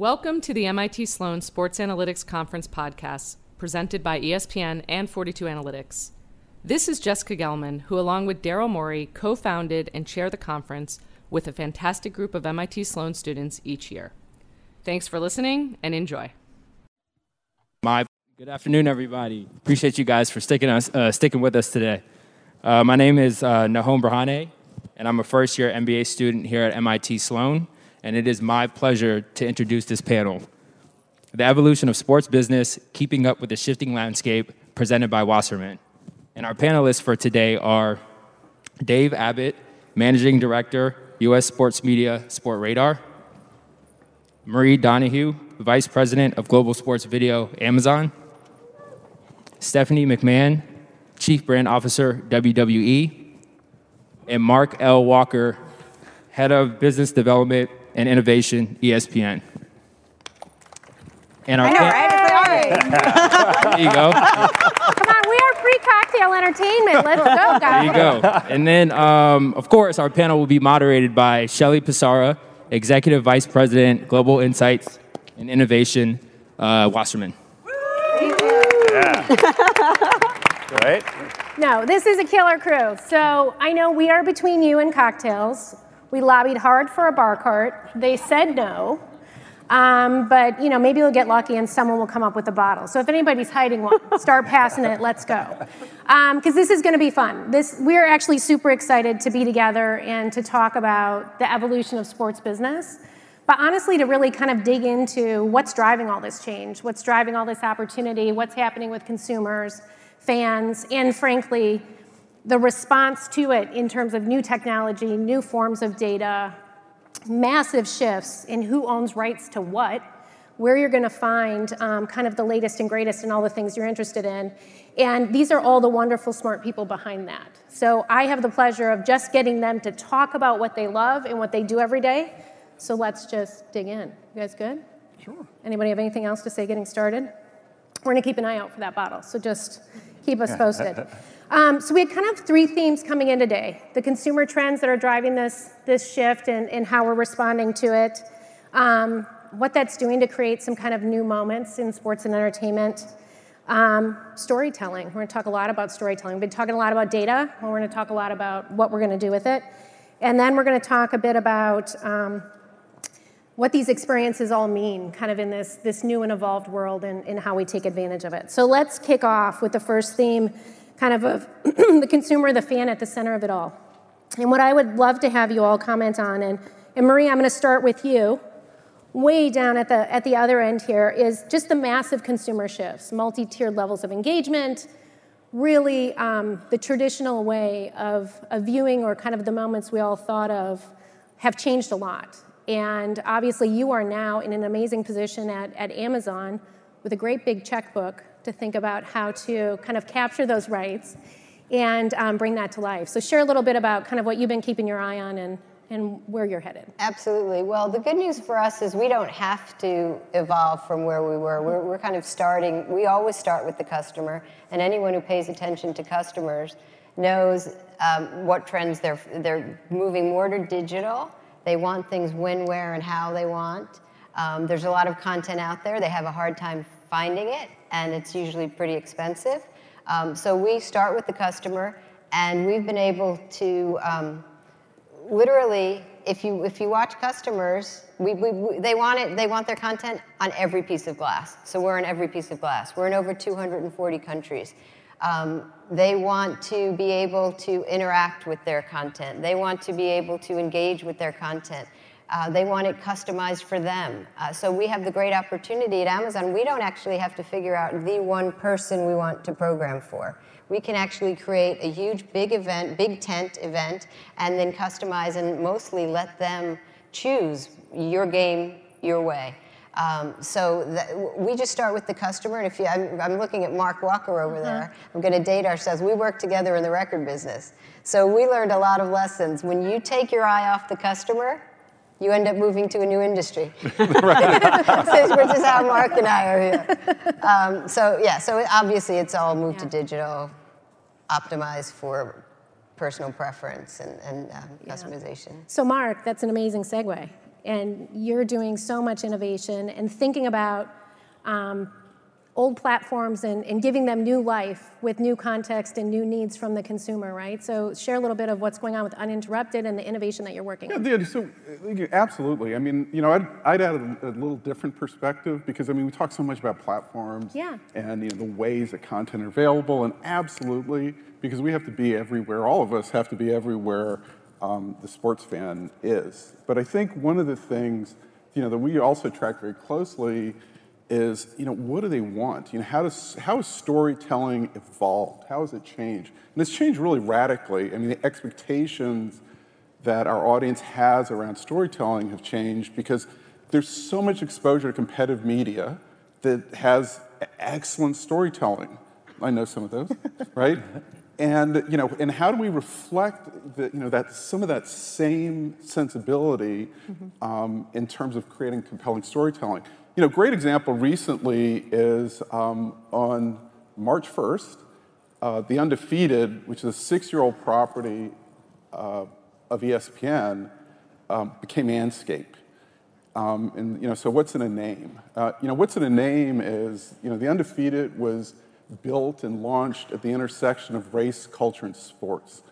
Welcome to the MIT Sloan Sports Analytics Conference podcast, presented by ESPN and 42 Analytics. This is Jessica Gelman, who, along with Daryl Morey, co founded and chair the conference with a fantastic group of MIT Sloan students each year. Thanks for listening and enjoy. My good afternoon, everybody. Appreciate you guys for sticking us uh, sticking with us today. Uh, my name is uh, Nahom Brahane, and I'm a first year MBA student here at MIT Sloan and it is my pleasure to introduce this panel The Evolution of Sports Business Keeping Up with the Shifting Landscape, presented by Wasserman. And our panelists for today are Dave Abbott, Managing Director, U.S. Sports Media, Sportradar, Marie Donoghue, Vice President of Global Sports Video, Amazon, Stephanie McMahon, Chief Brand Officer, WWE, and Mark L. Walker, Head of Business Development and innovation, ESPN. And our I know, right? there you go. Come on, we are free cocktail entertainment. Let's go, guys. There you go. And then, um, of course, our panel will be moderated by Shelley Pisarra, Executive Vice President, Global Insights and Innovation, uh, Wasserman. Yeah. right? No, this is a killer crew. So I know we are between you and cocktails. We lobbied hard for a bar cart. They said no. Um, but you know, maybe we'll get lucky and someone will come up with a bottle. So if anybody's hiding one, start passing it. Let's go, because um, this is going to be fun. This we're actually super excited to be together and to talk about the evolution of sports business. But honestly, to really kind of dig into what's driving all this change, what's driving all this opportunity, what's happening with consumers, fans, and frankly, the response to it in terms of new technology, new forms of data, massive shifts in who owns rights to what, where you're going to find um, kind of the latest and greatest in all the things you're interested in. And these are all the wonderful, smart people behind that. So I have the pleasure of just getting them to talk about what they love and what they do every day. So let's just dig in. You guys good? Sure. Anybody have anything else to say getting started? We're going to keep an eye out for that bottle. So just keep us posted. Um, so we had kind of three themes coming in today. The consumer trends that are driving this, this shift and, and how we're responding to it. Um, what that's doing to create some kind of new moments in sports and entertainment. Um, storytelling. We're going to talk a lot about storytelling. We've been talking a lot about data. And we're going to talk a lot about what we're going to do with it. And then we're going to talk a bit about um, what these experiences all mean, kind of in this, this new and evolved world and, and how we take advantage of it. So let's kick off with the first theme kind of of the consumer, the fan at the center of it all. And what I would love to have you all comment on, and, and Marie, I'm going to start with you. Way down at the, at the other end here is just the massive consumer shifts, multi tiered levels of engagement, really um, the traditional way of, of viewing or kind of the moments we all thought of have changed a lot. And obviously, you are now in an amazing position at, at Amazon with a great big checkbook to think about how to kind of capture those rights and um, bring that to life. So share a little bit about kind of what you've been keeping your eye on and, and where you're headed. Absolutely. Well, the good news for us is we don't have to evolve from where we were. We're, we're kind of starting, we always start with the customer, and anyone who pays attention to customers knows um, what trends they're, they're moving more to digital. They want things when, where, and how they want. Um, there's a lot of content out there. They have a hard time finding it, and it's usually pretty expensive. Um, so we start with the customer, and we've been able to um, literally, if you if you watch customers, we, we, we, they want it. They want their content on every piece of glass. So we're in every piece of glass. We're in over 240 countries. Um, they want to be able to interact with their content. They want to be able to engage with their content. Uh, they want it customized for them. Uh, so we have the great opportunity at Amazon. We don't actually have to figure out the one person we want to program for. We can actually create a huge, big event, big tent event, and then customize and mostly let them choose your game your way. Um, so we just start with the customer, and if you, I'm, I'm looking at Mark Walker over mm-hmm. there, I'm going to date ourselves. We work together in the record business, so we learned a lot of lessons. When you take your eye off the customer, you end up moving to a new industry, which is how Mark and I are here. Um, so yeah, so obviously it's all moved yeah. to digital, optimized for personal preference and, and um, customization. So Mark, that's an amazing segue. And you're doing so much innovation and thinking about um, old platforms and, and giving them new life with new context and new needs from the consumer, right? So share a little bit of what's going on with Uninterrupted and the innovation that you're working on. Yeah, so absolutely. I mean, you know, I'd, I'd add a, a, little different perspective because I mean, we talk so much about platforms yeah. and you know the ways that content are available, and absolutely because we have to be everywhere. All of us have to be everywhere um, the sports fan is. But I think one of the things, you know, that we also track very closely is, you know, what do they want? You know, how does how has storytelling evolved? How has it changed? And it's changed really radically. I mean, the expectations that our audience has around storytelling have changed because there's so much exposure to competitive media that has excellent storytelling. I know some of those, right? And you know, and how do we reflect the, you know, that some of that same sensibility mm-hmm. um, in terms of creating compelling storytelling? You know, great example recently is um, on March 1st, uh, The Undefeated, which is a six-year-old property uh, of ESPN, um, became Andscape. Um, and you know, so what's in a name? Uh, you know, what's in a name is you know, The Undefeated was built and launched at the intersection of race, culture, and sports.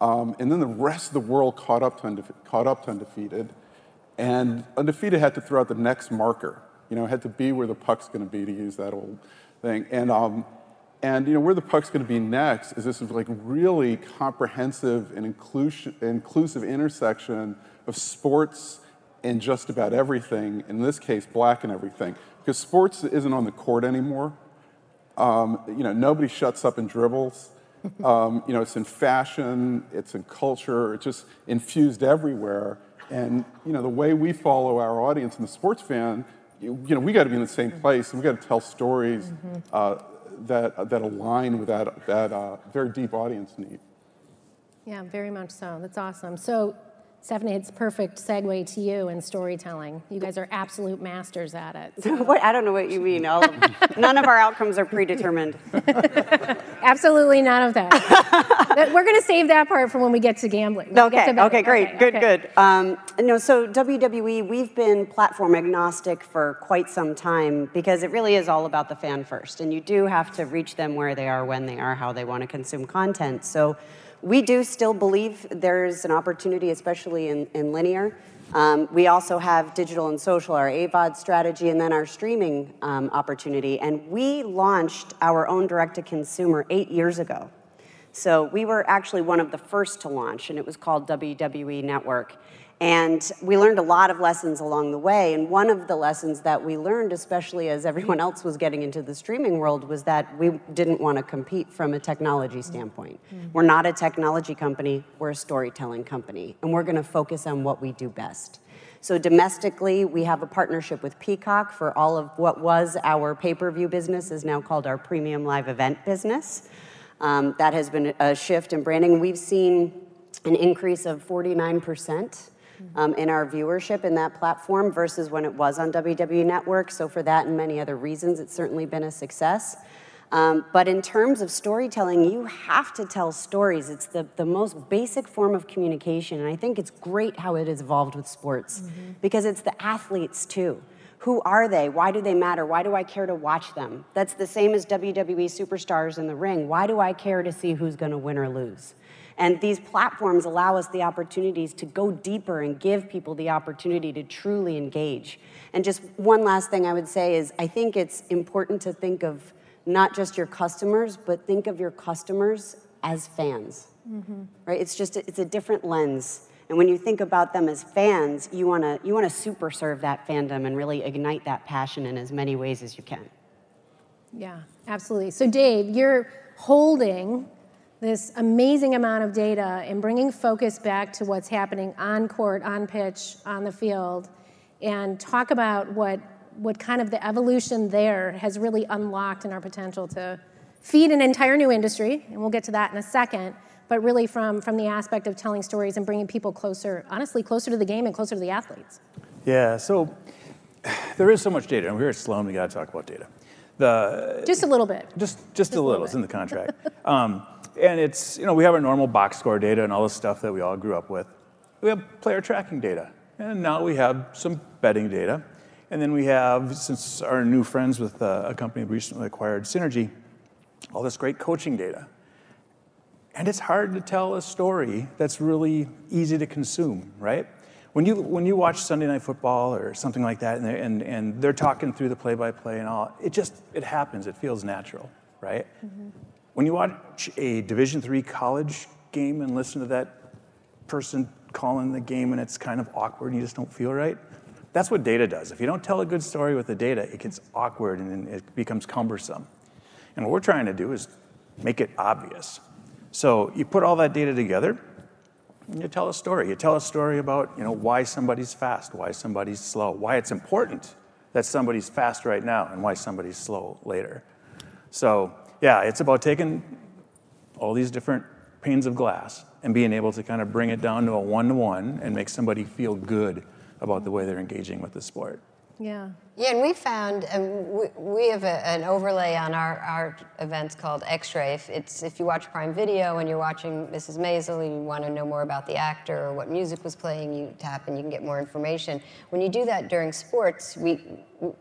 Um, and then the rest of the world caught up to, caught up to Undefeated. And Undefeated had to throw out the next marker. You know, it had to be where the puck's going to be, to use that old thing. And, um, and you know, where the puck's going to be next is this like really comprehensive and inclusive intersection of sports and just about everything. In this case, black and everything. Because sports isn't on the court anymore. Um, you know, nobody shuts up and dribbles. Um, you know, it's in fashion, it's in culture, it's just infused everywhere. And you know, the way we follow our audience and the sports fan, you, you know, we got to be in the same place, and we got to tell stories mm-hmm. uh, that that align with that that uh, very deep audience need. Yeah, very much so. That's awesome. So Stephanie, it's perfect segue to you in storytelling. You guys are absolute masters at it. So. what? I don't know what you mean. Of, none of our outcomes are predetermined. Absolutely none of that. We're going to save that part for when we get to gambling. okay. To okay. Great. Okay, good. Okay. Good. Um, no. So WWE, we've been platform agnostic for quite some time because it really is all about the fan first, and you do have to reach them where they are, when they are, how they want to consume content. So we do still believe there's an opportunity, especially in, in linear. Um, we also have digital and social, our AVOD strategy, and then our streaming um, opportunity. And we launched our own direct to consumer eight years ago. So we were actually one of the first to launch, and it was called WWE Network. And we learned a lot of lessons along the way. And one of the lessons that we learned, especially as everyone else was getting into the streaming world, was that we didn't want to compete from a technology standpoint. Mm-hmm. We're not a technology company, we're a storytelling company. And we're going to focus on what we do best. So domestically, we have a partnership with Peacock for all of what was our pay-per-view business is now called our premium live event business. Um, that has been a shift in branding. We've seen an increase of 49% um, in our viewership in that platform versus when it was on WWE Network. So, for that and many other reasons, it's certainly been a success. Um, but in terms of storytelling, you have to tell stories. It's the, the most basic form of communication. And I think it's great how it has evolved with sports mm-hmm. because it's the athletes too. Who are they? Why do they matter? Why do I care to watch them? That's the same as WWE superstars in the ring. Why do I care to see who's going to win or lose? And these platforms allow us the opportunities to go deeper and give people the opportunity to truly engage. And just one last thing I would say is I think it's important to think of not just your customers, but think of your customers as fans. Mm-hmm. Right? It's just it's a different lens. And when you think about them as fans, you want to you want to super serve that fandom and really ignite that passion in as many ways as you can. Yeah, absolutely. So Dave, you're holding this amazing amount of data and bringing focus back to what's happening on court, on pitch, on the field, and talk about what, what kind of the evolution there has really unlocked in our potential to feed an entire new industry, and we'll get to that in a second, but really from, from the aspect of telling stories and bringing people closer, honestly, closer to the game and closer to the athletes. Yeah, so there is so much data, and we're here at Sloan, we got to talk about data. The, just a little bit. Just, just, just a little, little it's in the contract. um, and it's, you know, we have our normal box score data and all the stuff that we all grew up with. We have player tracking data. And now we have some betting data. And then we have, since our new friends with uh, a company recently acquired, Synergy, all this great coaching data. And it's hard to tell a story that's really easy to consume, right? When you, when you watch Sunday Night Football or something like that, and they're, and, and they're talking through the play-by-play and all, it just, it happens. It feels natural, right? Mm-hmm. When you watch a Division three college game and listen to that person calling the game and it's kind of awkward and you just don't feel right, that's what data does. If you don't tell a good story with the data, it gets awkward and it becomes cumbersome. And what we're trying to do is make it obvious. So you put all that data together, and you tell a story. You tell a story about you know, why somebody's fast, why somebody's slow, why it's important that somebody's fast right now, and why somebody's slow later. So yeah, it's about taking all these different panes of glass and being able to kind of bring it down to a one-to-one and make somebody feel good about the way they're engaging with the sport. Yeah. Yeah, and we found um, we, we have a, an overlay on our, our events called X-ray. If it's if you watch Prime Video and you're watching Mrs. Maisel, you want to know more about the actor or what music was playing, you tap and you can get more information. When you do that during sports, we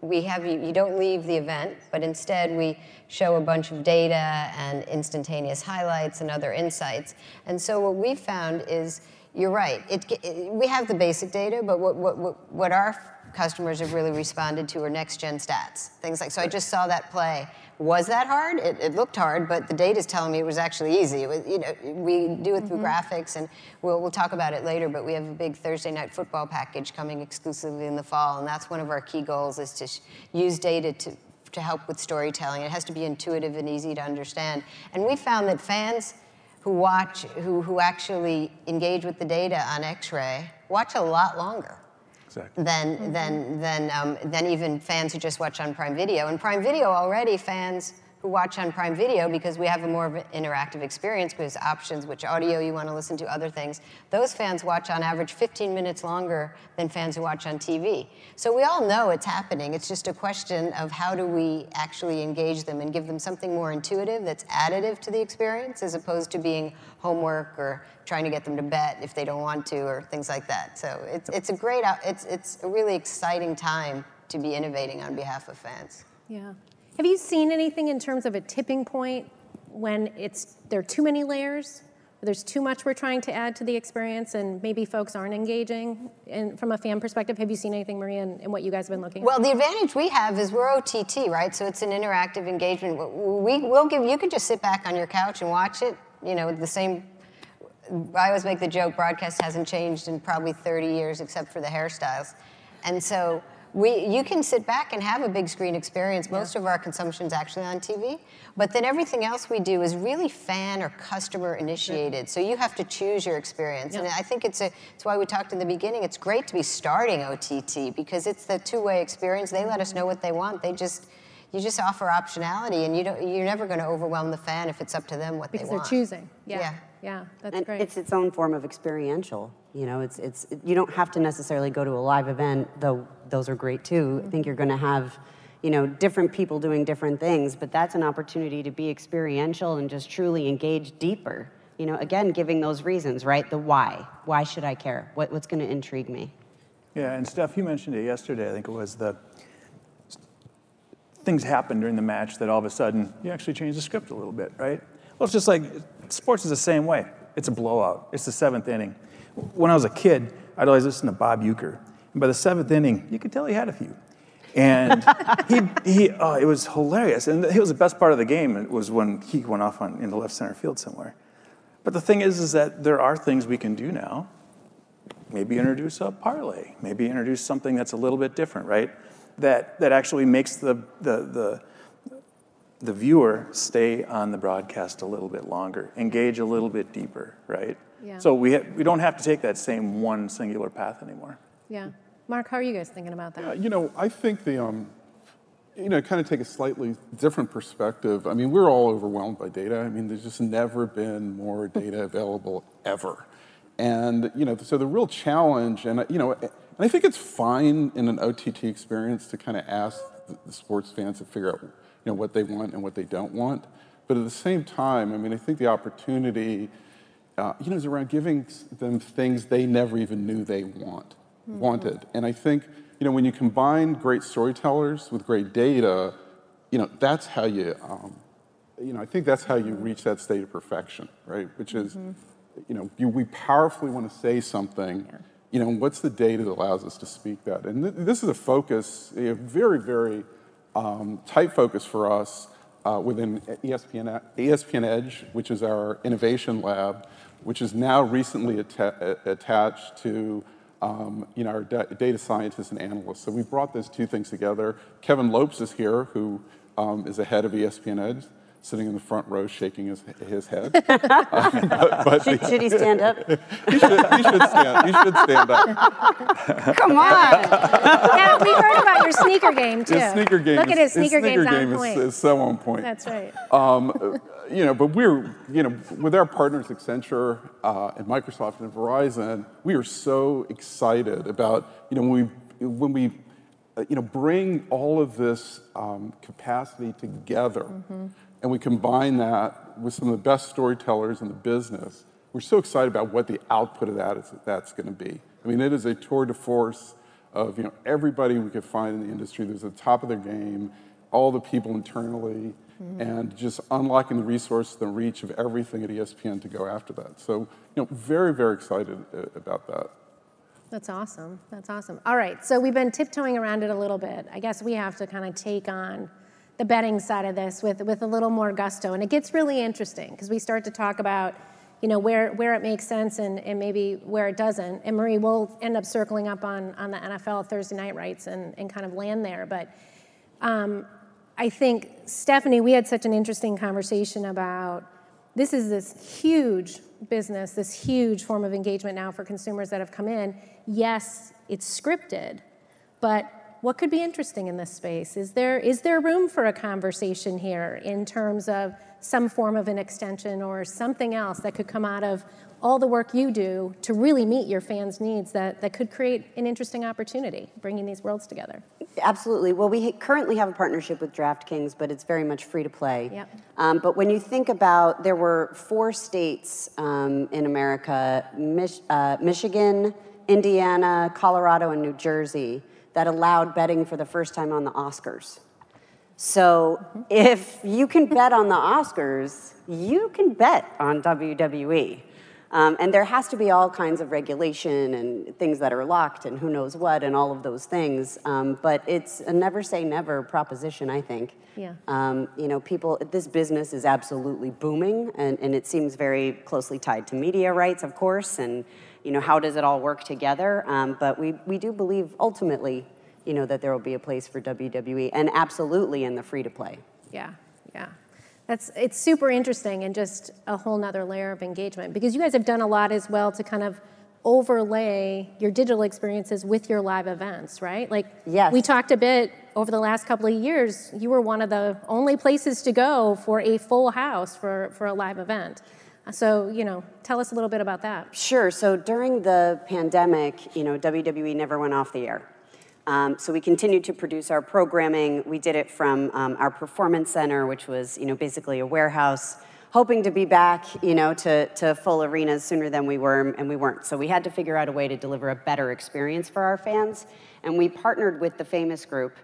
we have you, you don't leave the event, but instead we show a bunch of data and instantaneous highlights and other insights. And so what we found is you're right. It, it, we have the basic data, but what, what, what, what our customers have really responded to are next gen stats. Things like, so I just saw that play. Was that hard? It, it looked hard, but the data is telling me it was actually easy. Was, you know, we do it through mm-hmm. graphics, and we'll, we'll talk about it later, but we have a big Thursday night football package coming exclusively in the fall, and that's one of our key goals is to sh- use data to, to help with storytelling. It has to be intuitive and easy to understand. And we found that fans who watch, who, who actually engage with the data on X-ray, watch a lot longer exactly. than, mm-hmm. than, than, um, than even fans who just watch on Prime Video. And Prime Video already, fans who watch on Prime Video because we have a more interactive experience because options, which audio you want to listen to, other things. Those fans watch on average 15 minutes longer than fans who watch on TV. So we all know it's happening. It's just a question of how do we actually engage them and give them something more intuitive that's additive to the experience as opposed to being homework or trying to get them to bet if they don't want to or things like that. So it's, it's a great, it's, it's a really exciting time to be innovating on behalf of fans. Yeah. Have you seen anything in terms of a tipping point when it's there are too many layers? There's too much we're trying to add to the experience, and maybe folks aren't engaging. And from a fan perspective, have you seen anything, Maria, in, in what you guys have been looking? Well, at? the advantage we have is we're OTT, right? So it's an interactive engagement. We will give you can just sit back on your couch and watch it. You know, the same. I always make the joke: broadcast hasn't changed in probably 30 years, except for the hairstyles, and so we, you can sit back and have a big screen experience. Most yeah. of our consumption is actually on TV, but then everything else we do is really fan or customer initiated. So you have to choose your experience, yeah. and I think it's a. It's why we talked in the beginning. It's great to be starting OTT because it's the two-way experience. They let us know what they want. They just you just offer optionality, and you don't, you're never going to overwhelm the fan if it's up to them what because they want. Because they're choosing. Yeah. yeah. Yeah, that's and great. It's its own form of experiential. You know, it's it's you don't have to necessarily go to a live event, though those are great too. I think you're going to have, you know, different people doing different things, but that's an opportunity to be experiential and just truly engage deeper. You know, again, giving those reasons, right? The why. Why should I care? What, what's going to intrigue me? Yeah, and Steph, you mentioned it yesterday. I think it was the things happen during the match that all of a sudden you actually change the script a little bit, right? Well, it's just like sports is the same way. It's a blowout. It's the seventh inning. When I was a kid, I'd always listen to Bob Uecker. And by the seventh inning, you could tell he had a few. And he, he oh, it was hilarious. And it was the best part of the game it was when he went off on, in the left center field somewhere. But the thing is, is that there are things we can do now. Maybe introduce a parlay. Maybe introduce something that's a little bit different, right? That, that actually makes the, the, the, the viewer stay on the broadcast a little bit longer, engage a little bit deeper, right? Yeah. So we, ha- we don't have to take that same one singular path anymore. Yeah. Mark, how are you guys thinking about that? Yeah, you know, I think the, um, you know, kind of take a slightly different perspective. I mean, we're all overwhelmed by data. I mean, there's just never been more data available ever. And, you know, so the real challenge, and, you know, and I think it's fine in an OTT experience to kind of ask the sports fans to figure out you know, what they want and what they don't want. But at the same time, I mean, I think the opportunity, uh, you know, is around giving them things they never even knew they want. Wanted. And I think, you know, when you combine great storytellers with great data, you know, that's how you, um, you know, I think that's how you reach that state of perfection, right? Which is, you know, you, we powerfully want to say something. You know, what's the data that allows us to speak that? And th- this is a focus, a very, very um, tight focus for us uh, within ESPN, ESPN Edge, which is our innovation lab, which is now recently atta- attached to um, you know, our da- data scientists and analysts. So we brought those two things together. Kevin Lopes is here, who um, is the head of ESPN Edge, sitting in the front row shaking his, his head. Uh, but Should, should he stand up? he, should, he, should stand, he should stand up. Come on. yeah, we heard about your sneaker game too. His sneaker game, Look is, at his sneaker, sneaker game's game on point. is, is so on point. That's right. Um, you know, but we're, you know, with our partners Accenture uh, and Microsoft and Verizon, we are so excited about, you know, when we, when we uh, you know, bring all of this um, capacity together. And we combine that with some of the best storytellers in the business, we're so excited about what the output of that is, that's going to be. I mean, it is a tour de force of, you know, everybody we could find in the industry. That's at the top of their game, all the people internally, and just unlocking the resource, the reach of everything at ESPN to go after that. So, you know, very, very excited about that. That's awesome. That's awesome. All right, so we've been tiptoeing around it a little bit. I guess we have to kind of take on the betting side of this with, with a little more gusto. And it gets really interesting because we start to talk about, you know, where, where it makes sense and, and maybe where it doesn't. And Marie, we'll end up circling up on, on the NFL Thursday night rights and, and kind of land there. But um, I think, Stephanie, we had such an interesting conversation about this is this huge business, this huge form of engagement now for consumers that have come in. Yes, it's scripted, but what could be interesting in this space? Is there, is there room for a conversation here in terms of some form of an extension or something else that could come out of all the work you do to really meet your fans' needs that, that could create an interesting opportunity, bringing these worlds together? Absolutely. Well, we currently have a partnership with DraftKings, but it's very much free to play. Yep. Um, but when you think about, there were four states um, in America Mich- uh, Michigan, Indiana, Colorado, and New Jersey that allowed betting for the first time on the Oscars. So if you can bet on the Oscars, you can bet on WWE. Um, and there has to be all kinds of regulation and things that are locked and who knows what and all of those things. Um, but it's a never say never proposition, I think. Yeah. Um, you know, people, this business is absolutely booming and, and it seems very closely tied to media rights, of course, and, you know, how does it all work together? Um, but we, we do believe ultimately, you know, that there will be a place for WWE and absolutely in the free to play. Yeah, yeah. That's it's super interesting and just a whole nother layer of engagement because you guys have done a lot as well to kind of overlay your digital experiences with your live events, right? Like Yes. we talked a bit over the last couple of years, you were one of the only places to go for a full house for, for a live event. So, you know, tell us a little bit about that. Sure. So during the pandemic, you know, WWE never went off the air. Um, so we continued to produce our programming. We did it from um, our performance center, which was, you know, basically a warehouse, hoping to be back, you know, to, to full arenas sooner than we were, and we weren't. So we had to figure out a way to deliver a better experience for our fans. And we partnered with the Famous Group,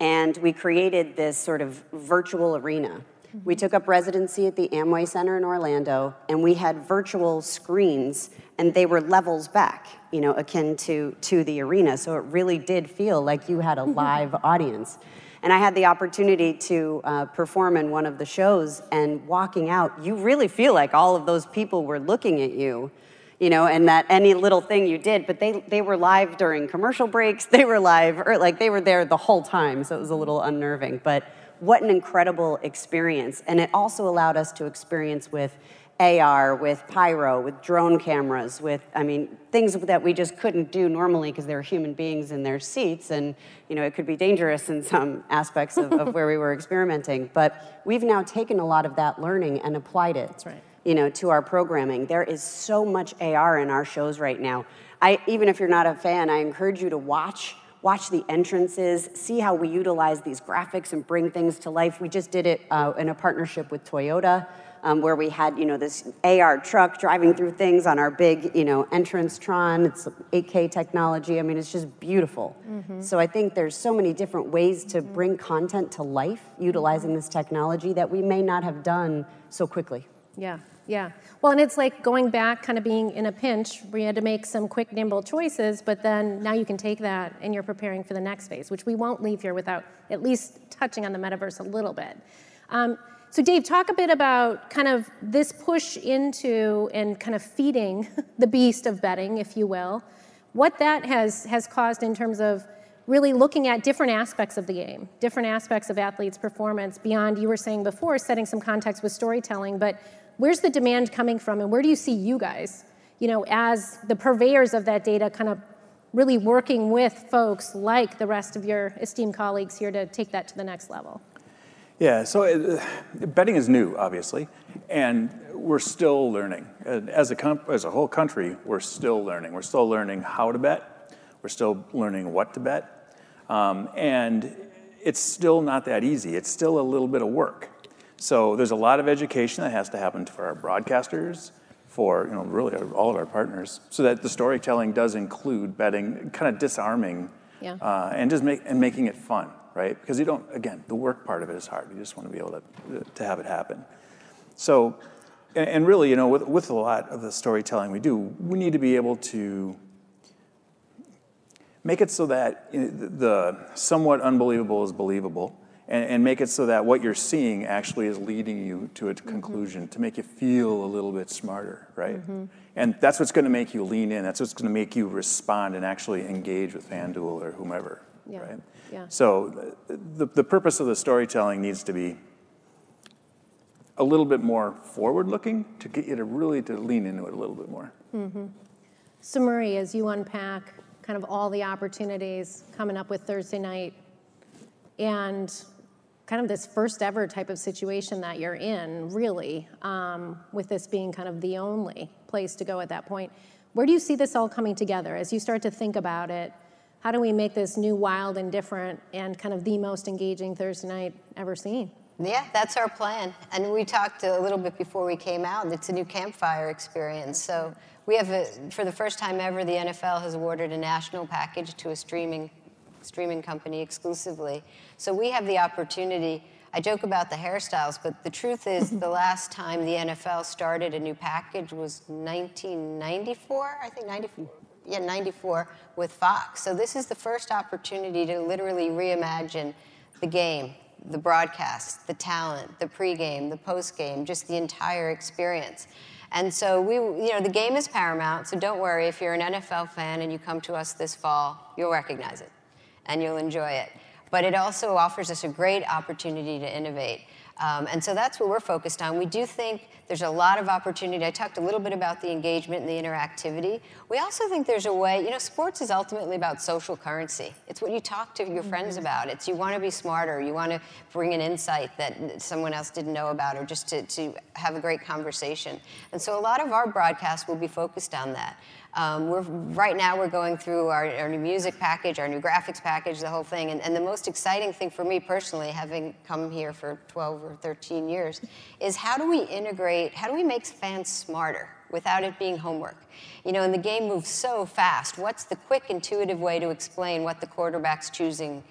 and we created this sort of virtual arena. We took up residency at the Amway Center in Orlando, and we had virtual screens, and they were levels back, you know, akin to, to the arena. So it really did feel like you had a live audience. And I had the opportunity to uh, perform in one of the shows, and walking out, you really feel like all of those people were looking at you you know, and that any little thing you did, but they, they were live during commercial breaks, they were live, or like they were there the whole time, so it was a little unnerving. But what an incredible experience. And it also allowed us to experience with AR, with pyro, with drone cameras, with, I mean, things that we just couldn't do normally because there were human beings in their seats. And, you know, it could be dangerous in some aspects of, of where we were experimenting. But we've now taken a lot of that learning and applied it That's right. you know, to our programming. There is so much AR in our shows right now. I, even if you're not a fan, I encourage you to watch, watch the entrances, see how we utilize these graphics and bring things to life. We just did it uh, in a partnership with Toyota. um, where we had, you know, this AR truck driving through things on our big, you know, entrance Tron. It's 8K technology. I mean, it's just beautiful. Mm-hmm. So I think there's so many different ways to mm-hmm. bring content to life utilizing this technology that we may not have done so quickly. Yeah, yeah. Well, and it's like going back, kind of being in a pinch where you had to make some quick, nimble choices, but then now you can take that and you're preparing for the next phase, which we won't leave here without at least touching on the metaverse a little bit. Um, so, Dave, talk a bit about kind of this push into and kind of feeding the beast of betting, if you will, what that has, has caused in terms of really looking at different aspects of the game, different aspects of athletes' performance beyond, you were saying before, setting some context with storytelling, but where's the demand coming from and where do you see you guys, you know, as the purveyors of that data kind of really working with folks like the rest of your esteemed colleagues here to take that to the next level? Yeah, so uh, betting is new, obviously, and we're still learning. As a, as a whole country, we're still learning. We're still learning how to bet, we're still learning what to bet, um, and it's still not that easy. It's still a little bit of work. So there's a lot of education that has to happen for our broadcasters, for you know really all of our partners, so that the storytelling does include betting, kind of disarming, yeah. uh, and just make and making it fun right? Because you don't, again, the work part of it is hard. You just want to be able to, to have it happen. So, and, and really, you know, with, with a lot of the storytelling we do, we need to be able to make it so that the somewhat unbelievable is believable and, and, make it so that what you're seeing actually is leading you to a mm-hmm. conclusion to make you feel a little bit smarter, right? Mm-hmm. And that's what's going to make you lean in. That's what's going to make you respond and actually engage with FanDuel or whomever, yeah. right? Yeah. So the, the purpose of the storytelling needs to be a little bit more forward looking to get you to really to lean into it a little bit more. Mm-hmm. So Marie, as you unpack kind of all the opportunities coming up with Thursday night and kind of this first ever type of situation that you're in, really, um, with this being kind of the only place to go at that point. Where do you see this all coming together as you start to think about it? how do we make this new, wild, and different, and kind of the most engaging Thursday night ever seen? Yeah, that's our plan. And we talked a little bit before we came out. It's a new campfire experience. So we have, a, for the first time ever, the NFL has awarded a national package to a streaming streaming company exclusively. So we have the opportunity. I joke about the hairstyles, but the truth is, the last time the NFL started a new package was 1994. I think 94 yeah, 94 with Fox. So this is the first opportunity to literally reimagine the game, the broadcast, the talent, the pregame, the postgame, just the entire experience. And so we, you know, the game is paramount. So don't worry if you're an NFL fan and you come to us this fall, you'll recognize it and you'll enjoy it. But it also offers us a great opportunity to innovate. Um, and so that's what we're focused on. We do think there's a lot of opportunity. I talked a little bit about the engagement and the interactivity. We also think there's a way, you know, sports is ultimately about social currency. It's what you talk to your mm-hmm. friends about. It's you want to be smarter, you want to bring an insight that someone else didn't know about, or just to, to have a great conversation. And so a lot of our broadcasts will be focused on that. Um, we're, right now, we're going through our, our, new music package, our new graphics package, the whole thing. And, and, the most exciting thing for me personally, having come here for 12 or 13 years, is how do we integrate, how do we make fans smarter without it being homework? You know, and the game moves so fast. What's the quick, intuitive way to explain what the quarterback's choosing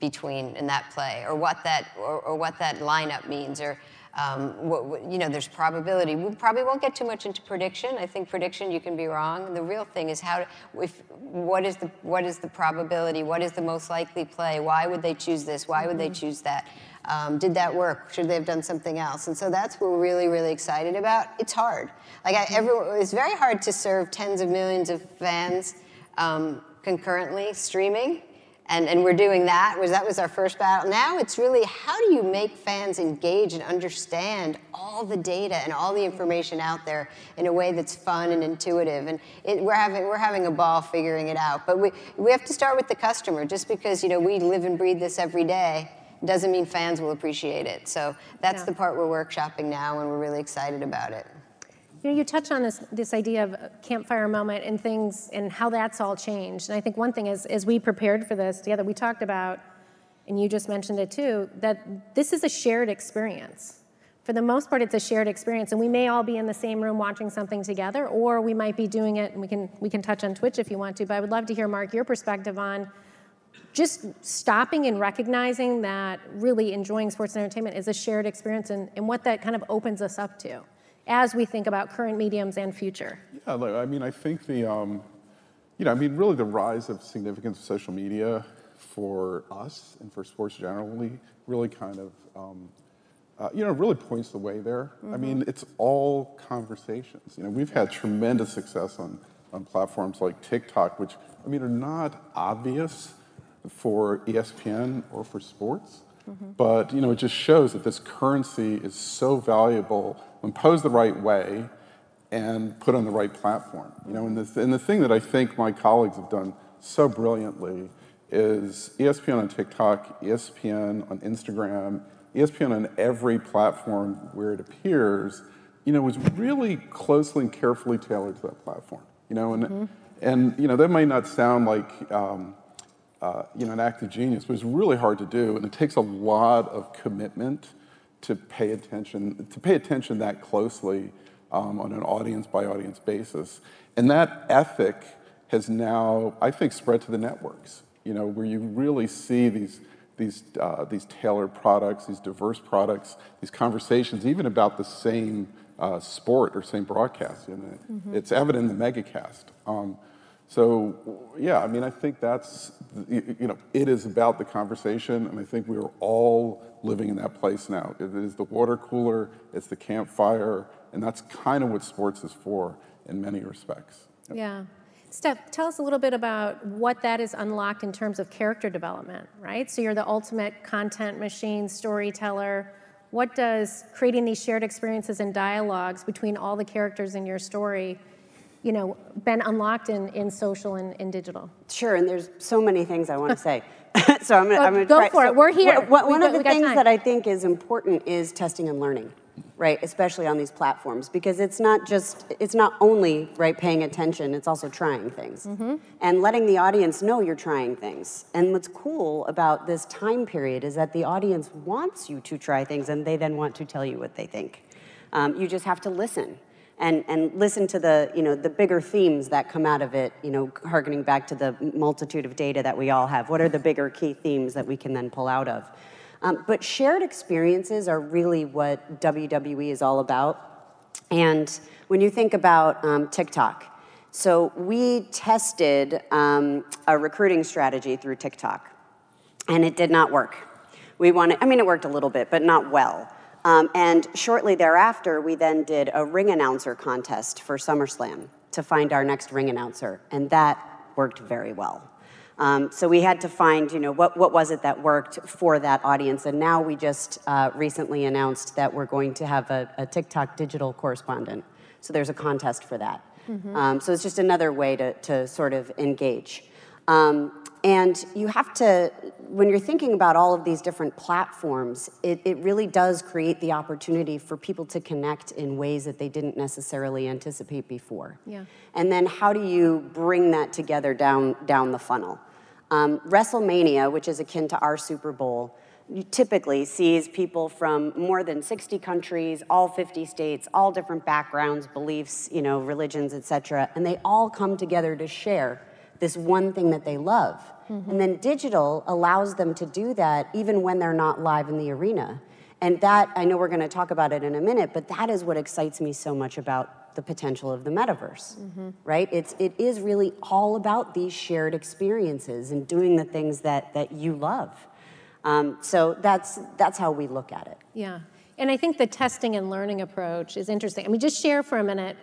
between in that play, or what that, or, or what that lineup means, or um, what, what, you know, there's probability. We probably won't get too much into prediction. I think prediction you can be wrong. The real thing is how, to, if, what is the what is the probability? What is the most likely play? Why would they choose this? Why would they mm-hmm. choose that? Um, did that work? Should they have done something else? And so that's what we're really, really excited about. It's hard. Like I, every, it's very hard to serve tens of millions of fans um, concurrently streaming and, and we're doing that was that was our first battle now it's really how do you make fans engage and understand all the data and all the information out there in a way that's fun and intuitive and it, we're having we're having a ball figuring it out but we, we have to start with the customer just because you know we live and breathe this every day doesn't mean fans will appreciate it so that's yeah. the part we're workshopping now and we're really excited about it you know, you touch on this this idea of campfire moment and things and how that's all changed. And I think one thing is, as we prepared for this together, we talked about, and you just mentioned it too, that this is a shared experience. for the most part, it's a shared experience, and we may all be in the same room watching something together, or we might be doing it, and we can we can touch on Twitch if you want to. But I would love to hear, Mark, your perspective on just stopping and recognizing that really enjoying sports and entertainment is a shared experience, and, and what that kind of opens us up to as we think about current mediums and future. Yeah, look, I mean, I think the, um, you know, I mean, really the rise of significance of social media for us and for sports generally really kind of um, uh, you know, really points the way there. Mm-hmm. I mean, mm-hmm. it's all conversations. You know, we've had tremendous success on, on platforms like TikTok, which, I mean, are not obvious for ESPN or for sports. Mm-hmm. But, you know, it just shows that this currency is so valuable when posed the right way and put on the right platform. You know, and the, and the thing that I think my colleagues have done so brilliantly is ESPN on TikTok, ESPN on Instagram, ESPN on every platform where it appears, you know, was really closely and carefully tailored to that platform. You know, and mm-hmm. and you know that might not sound like um, uh, you know an act of genius, but it's really hard to do, and it takes a lot of commitment to pay attention to pay attention that closely um, on an audience by audience basis, and that ethic has now, I think, spread to the networks. You know, where you really see these these, uh, these tailored products, these diverse products, these conversations, even about the same uh, sport or same broadcast. You know, mm-hmm. It's evident in the megacast. Um, so, yeah, I mean, I think that's, you, know, it is about the conversation, and I think we are all living in that place now. It is the water cooler, it's the campfire, and that's kind of what sports is for in many respects. Yep. Yeah. Steph, tell us a little bit about what that is unlocked in terms of character development, right? So you're the ultimate content machine, storyteller. What does creating these shared experiences and dialogues between all the characters in your story, you know, been unlocked in, in social and in digital? Sure, and there's so many things I want to say. so I'm going to go try. for so it. We're here. one of the things that I think is important is testing and learning right especially on these platforms because it's not just it's not only right paying attention it's also trying things mm-hmm. and letting the audience know you're trying things and what's cool about this time period is that the audience wants you to try things and they then want to tell you what they think um, you just have to listen and, and listen to the, you know, the bigger themes that come out of it, you know, harkening back to the multitude of data that we all have. What are the bigger key themes that we can then pull out of? Um, but shared experiences are really what WWE is all about. And when you think about um, TikTok, so we tested um, a recruiting strategy through TikTok, and it did not work. We wanted, I mean, it worked a little bit, but not well. Um, and shortly thereafter, we then did a ring announcer contest for SummerSlam to find our next ring announcer, and that worked very well. Um, so we had to find, you know, what, what was it that worked for that audience. And now we just uh, recently announced that we're going to have a, a, TikTok digital correspondent. So there's a contest for that. Mm-hmm. Um, so it's just another way to, to sort of engage. Um, and you have to, when you're thinking about all of these different platforms, it, it really does create the opportunity for people to connect in ways that they didn't necessarily anticipate before. Yeah. And then how do you bring that together down, down the funnel? Um, WrestleMania, which is akin to our Super Bowl, typically sees people from more than 60 countries, all 50 states, all different backgrounds, beliefs, you know, religions, etc., and they all come together to share this one thing that they love. Mm-hmm. And then digital allows them to do that even when they're not live in the arena. And that, I know we're going to talk about it in a minute, but that is what excites me so much about the potential of the metaverse, mm-hmm. right? It's, it is really all about these shared experiences and doing the things that, that you love. Um, so that's, that's how we look at it. Yeah. And I think the testing and learning approach is interesting. I mean, just share for a minute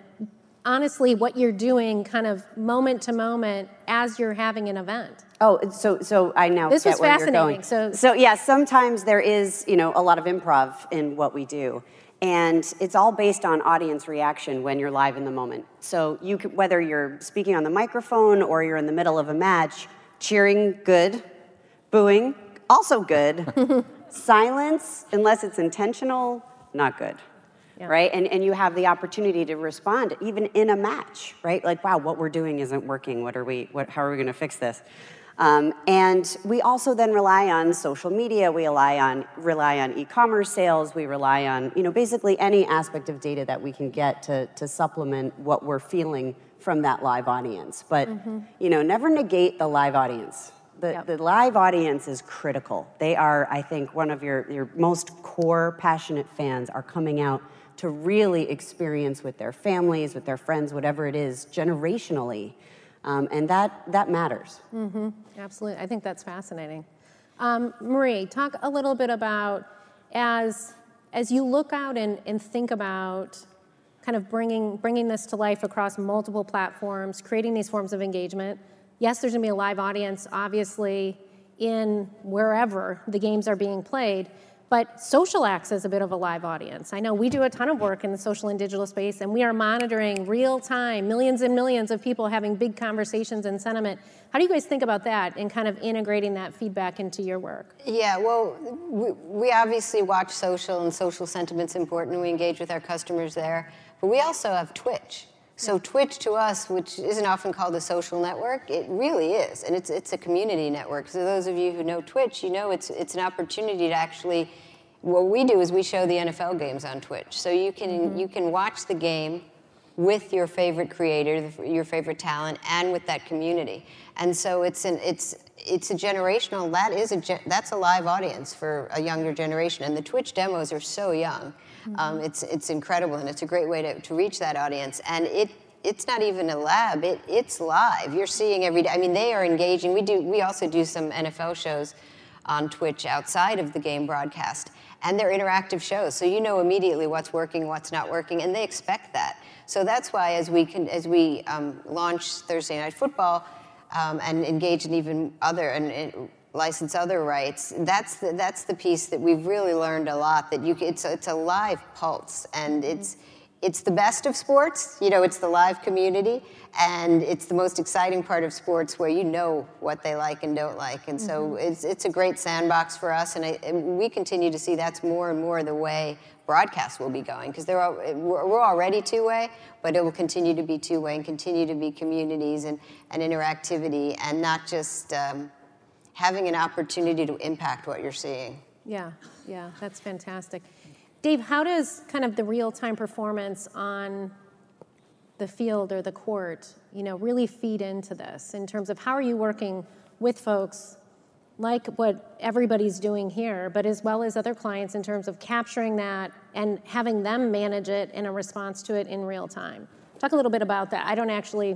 honestly what you're doing kind of moment to moment as you're having an event. Oh, so so I now this was fascinating. So so yeah, sometimes there is you know a lot of improv in what we do, and it's all based on audience reaction when you're live in the moment. So you could, whether you're speaking on the microphone or you're in the middle of a match, cheering good, booing also good, silence unless it's intentional not good yeah. right? And, and you have the opportunity to respond even in a match, right? Like, wow, what we're doing isn't working. What are we, what, how are we going to fix this? Um, and we also then rely on social media, we rely on, rely on e-commerce sales, we rely on, you know, basically any aspect of data that we can get to, to supplement what we're feeling from that live audience. But, you know, never negate the live audience. The, Yep. the live audience is critical. They are, I think, one of your, your most core, passionate fans are coming out to really experience with their families, with their friends, whatever it is, generationally. Um, and that, that matters. Absolutely. I think that's fascinating. Um, Marie, talk a little bit about as as you look out and, and think about kind of bringing bringing this to life across multiple platforms, creating these forms of engagement. Yes, there's going to be a live audience, obviously, in wherever the games are being played. But social acts as a bit of a live audience. I know we do a ton of work in the social and digital space, and we are monitoring real time millions and millions of people having big conversations and sentiment. How do you guys think about that and kind of integrating that feedback into your work? Yeah, well, we, we obviously watch social, and social sentiment's important, we engage with our customers there. But we also have Twitch. So Twitch to us, which isn't often called a social network, it really is, and it's it's a community network. So those of you who know Twitch, you know it's it's an opportunity to actually. What we do is we show the NFL games on Twitch, so you can mm-hmm. you can watch the game with your favorite creator, your favorite talent, and with that community. And so it's an it's it's a generational. That is a that's a live audience for a younger generation. And the Twitch demos are so young. Um, it's it's incredible, and it's a great way to, to reach that audience. And it it's not even a lab. It it's live. You're seeing every day. I mean, they are engaging. We do. We also do some NFL shows on Twitch outside of the game broadcast. And they're interactive shows, so you know immediately what's working, what's not working, and they expect that. So that's why, as we can, as we um, launch Thursday Night Football um, and engage in even other and, and license other rights, that's the, that's the piece that we've really learned a lot. That you, it's a, it's a live pulse, and it's it's the best of sports. You know, it's the live community, and it's the most exciting part of sports where you know what they like and don't like. And so it's, it's a great sandbox for us, and, I, and we continue to see that's more and more the way broadcast will be going because we're we're already two way, but it will continue to be two way and continue to be communities and, and interactivity, and not just um, having an opportunity to impact what you're seeing. Yeah, yeah, that's fantastic. Dave, how does kind of the real-time performance on the field or the court, you know, really feed into this in terms of how are you working with folks like what everybody's doing here, but as well as other clients in terms of capturing that and having them manage it in a response to it in real time? Talk a little bit about that. I don't actually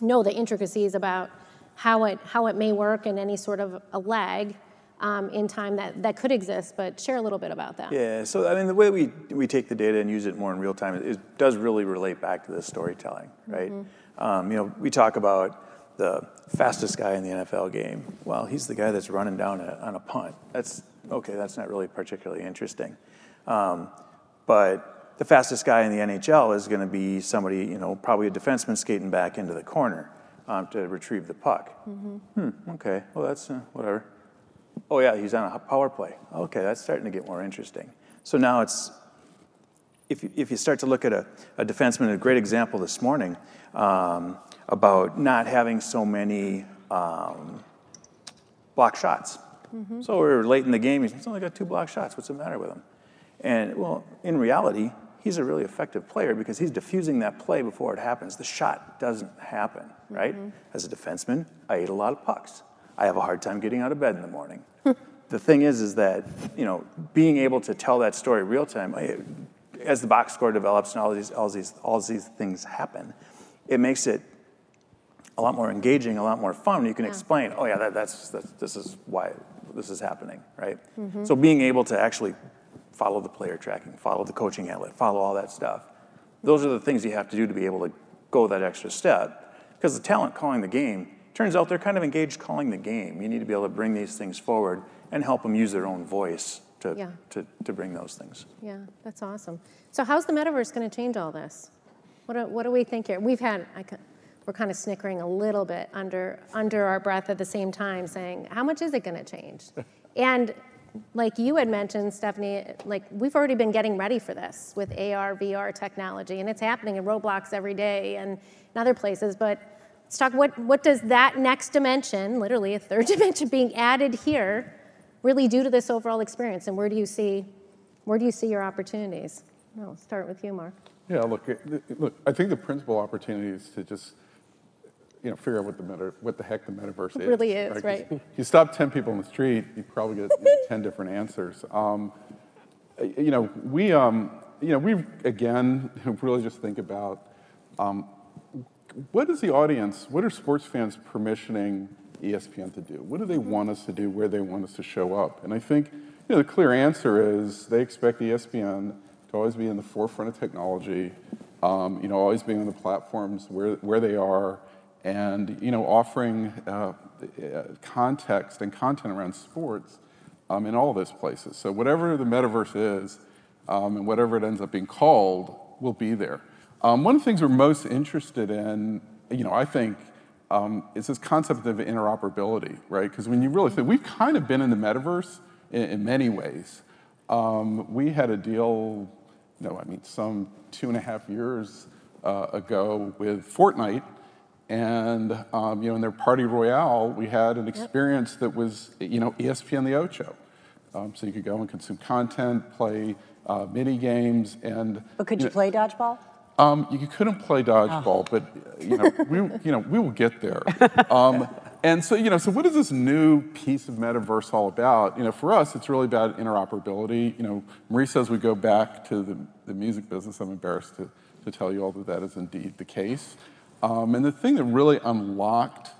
know the intricacies about how it how it may work and any sort of a lag um, in time that, that could exist, but share a little bit about that. Yeah, so I mean, the way we, we take the data and use it more in real time, it, does really relate back to the storytelling, right? Um, you know, we talk about the fastest guy in the NFL game. Well, he's the guy that's running down a, on a punt. That's okay. That's not really particularly interesting. Um, but the fastest guy in the NHL is going to be somebody, you know, probably a defenseman skating back into the corner um, to retrieve the puck. Hmm. Okay. Well, that's uh, whatever. Oh yeah, he's on a power play. Okay, that's starting to get more interesting. So now it's if you, if you start to look at a, a defenseman, a great example this morning um, about not having so many um, block shots. So we're late in the game. He's only got two block shots. What's the matter with him? And well, in reality, he's a really effective player because he's diffusing that play before it happens. The shot doesn't happen, right? As a defenseman, I ate a lot of pucks. I have a hard time getting out of bed in the morning. the thing is, is that you know, being able to tell that story real time, I- as the box score develops and all these, all these, all these things happen, it makes it a lot more engaging, a lot more fun. You can explain, oh yeah, that, that's, that's this is why this is happening, right? Mm-hmm. So being able to actually follow the player tracking, follow the coaching outlet, follow all that stuff. Those are the things you have to do to be able to go that extra step. Because the talent calling the game, turns out they're kind of engaged calling the game. You need to be able to bring these things forward and help them use their own voice to, Yeah. to, to bring those things. Yeah, that's awesome. So how's the metaverse going to change all this? What do, what do we think here? We've had, I, we're kind of snickering a little bit under, under our breath at the same time saying, how much is it going to change? and like you had mentioned, Stephanie, like we've already been getting ready for this with AR, VR technology, and it's happening in Roblox every day and in other places, but let's talk what, what does that next dimension, literally a third dimension being added here, really do to this overall experience? And where do you see, where do you see your opportunities? No, I'll start with you, Mark. Yeah, look, look. I think the principal opportunity is to just, you know, figure out what the meta, what the heck the metaverse It is. really is, right. You stop ten people on the street, you probably get ten different answers. Um, you know, we, um, you know, we again really just think about um, what is the audience, what are sports fans permissioning ESPN to do? What do they want us to do? Where they want us to show up? And I think, you know, the clear answer is they expect ESPN to always be in the forefront of technology, um, you know, always being on the platforms where, where they are, and, you know, offering uh, context and content around sports um, in all those places. So whatever the metaverse is, um, and whatever it ends up being called, will be there. Um, one of the things we're most interested in, you know, I think, um, is this concept of interoperability, right? Because when you really think, we've kind of been in the metaverse in, in many ways. Um, we had a deal, no, I mean, some two and a half years uh, ago with Fortnite, and um, you know, in their party royale, we had an experience yep. that was, you know, ESPN the Ocho. Um, so you could go and consume content, play uh, mini games, and. But could you, you know, play dodgeball? Um, you couldn't play dodgeball, oh. but you know, we, you know, we will get there. Um, and so, you know, so what is this new piece of metaverse all about? You know, for us, it's really about interoperability. You know, Marie says we go back to the, the music business. I'm embarrassed to, to tell you all that that is indeed the case. Um, and the thing that really unlocked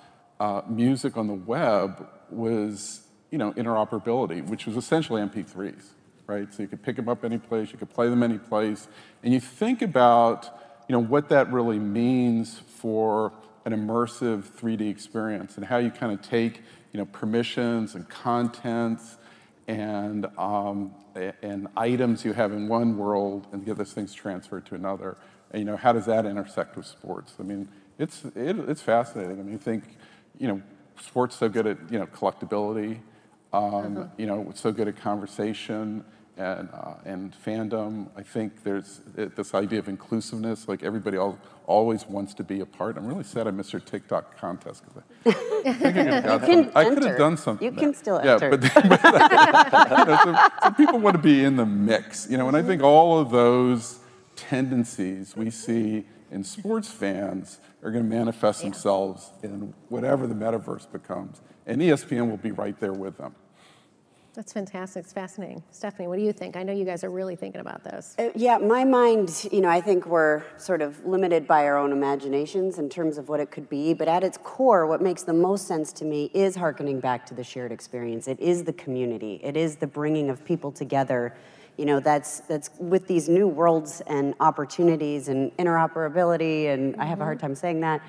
uh, music on the web was, you know, interoperability, which was essentially MP3s right? So you could pick them up any place, you could play them any place, and you think about, you know, what that really means for an immersive 3D experience and how you kind of take, you know, permissions and contents and um, and items you have in one world and get those things transferred to another. And, you know, how does that intersect with sports? I mean, it's it, it's fascinating. I mean, you think, you know, sports so good at you know collectability. Um, uh-huh. You know, so good at conversation and, uh, and fandom. I think there's this idea of inclusiveness, like everybody all, always wants to be a part. I'm really sad I missed your TikTok contest because I, I, I could have done something. You can there. still yeah, enter. But, but you know, so, so people want to be in the mix, you know, and I think all of those tendencies we see in sports fans are going to manifest themselves in whatever the metaverse becomes. And ESPN will be right there with them. That's fantastic. It's fascinating. Stephanie, what do you think? I know you guys are really thinking about this. Uh, yeah, my mind, you know, I think we're sort of limited by our own imaginations in terms of what it could be, but at its core, what makes the most sense to me is harkening back to the shared experience. It is the community. It is the bringing of people together. You know, that's that's with these new worlds and opportunities and interoperability, and mm-hmm. I have a hard mm-hmm. time saying that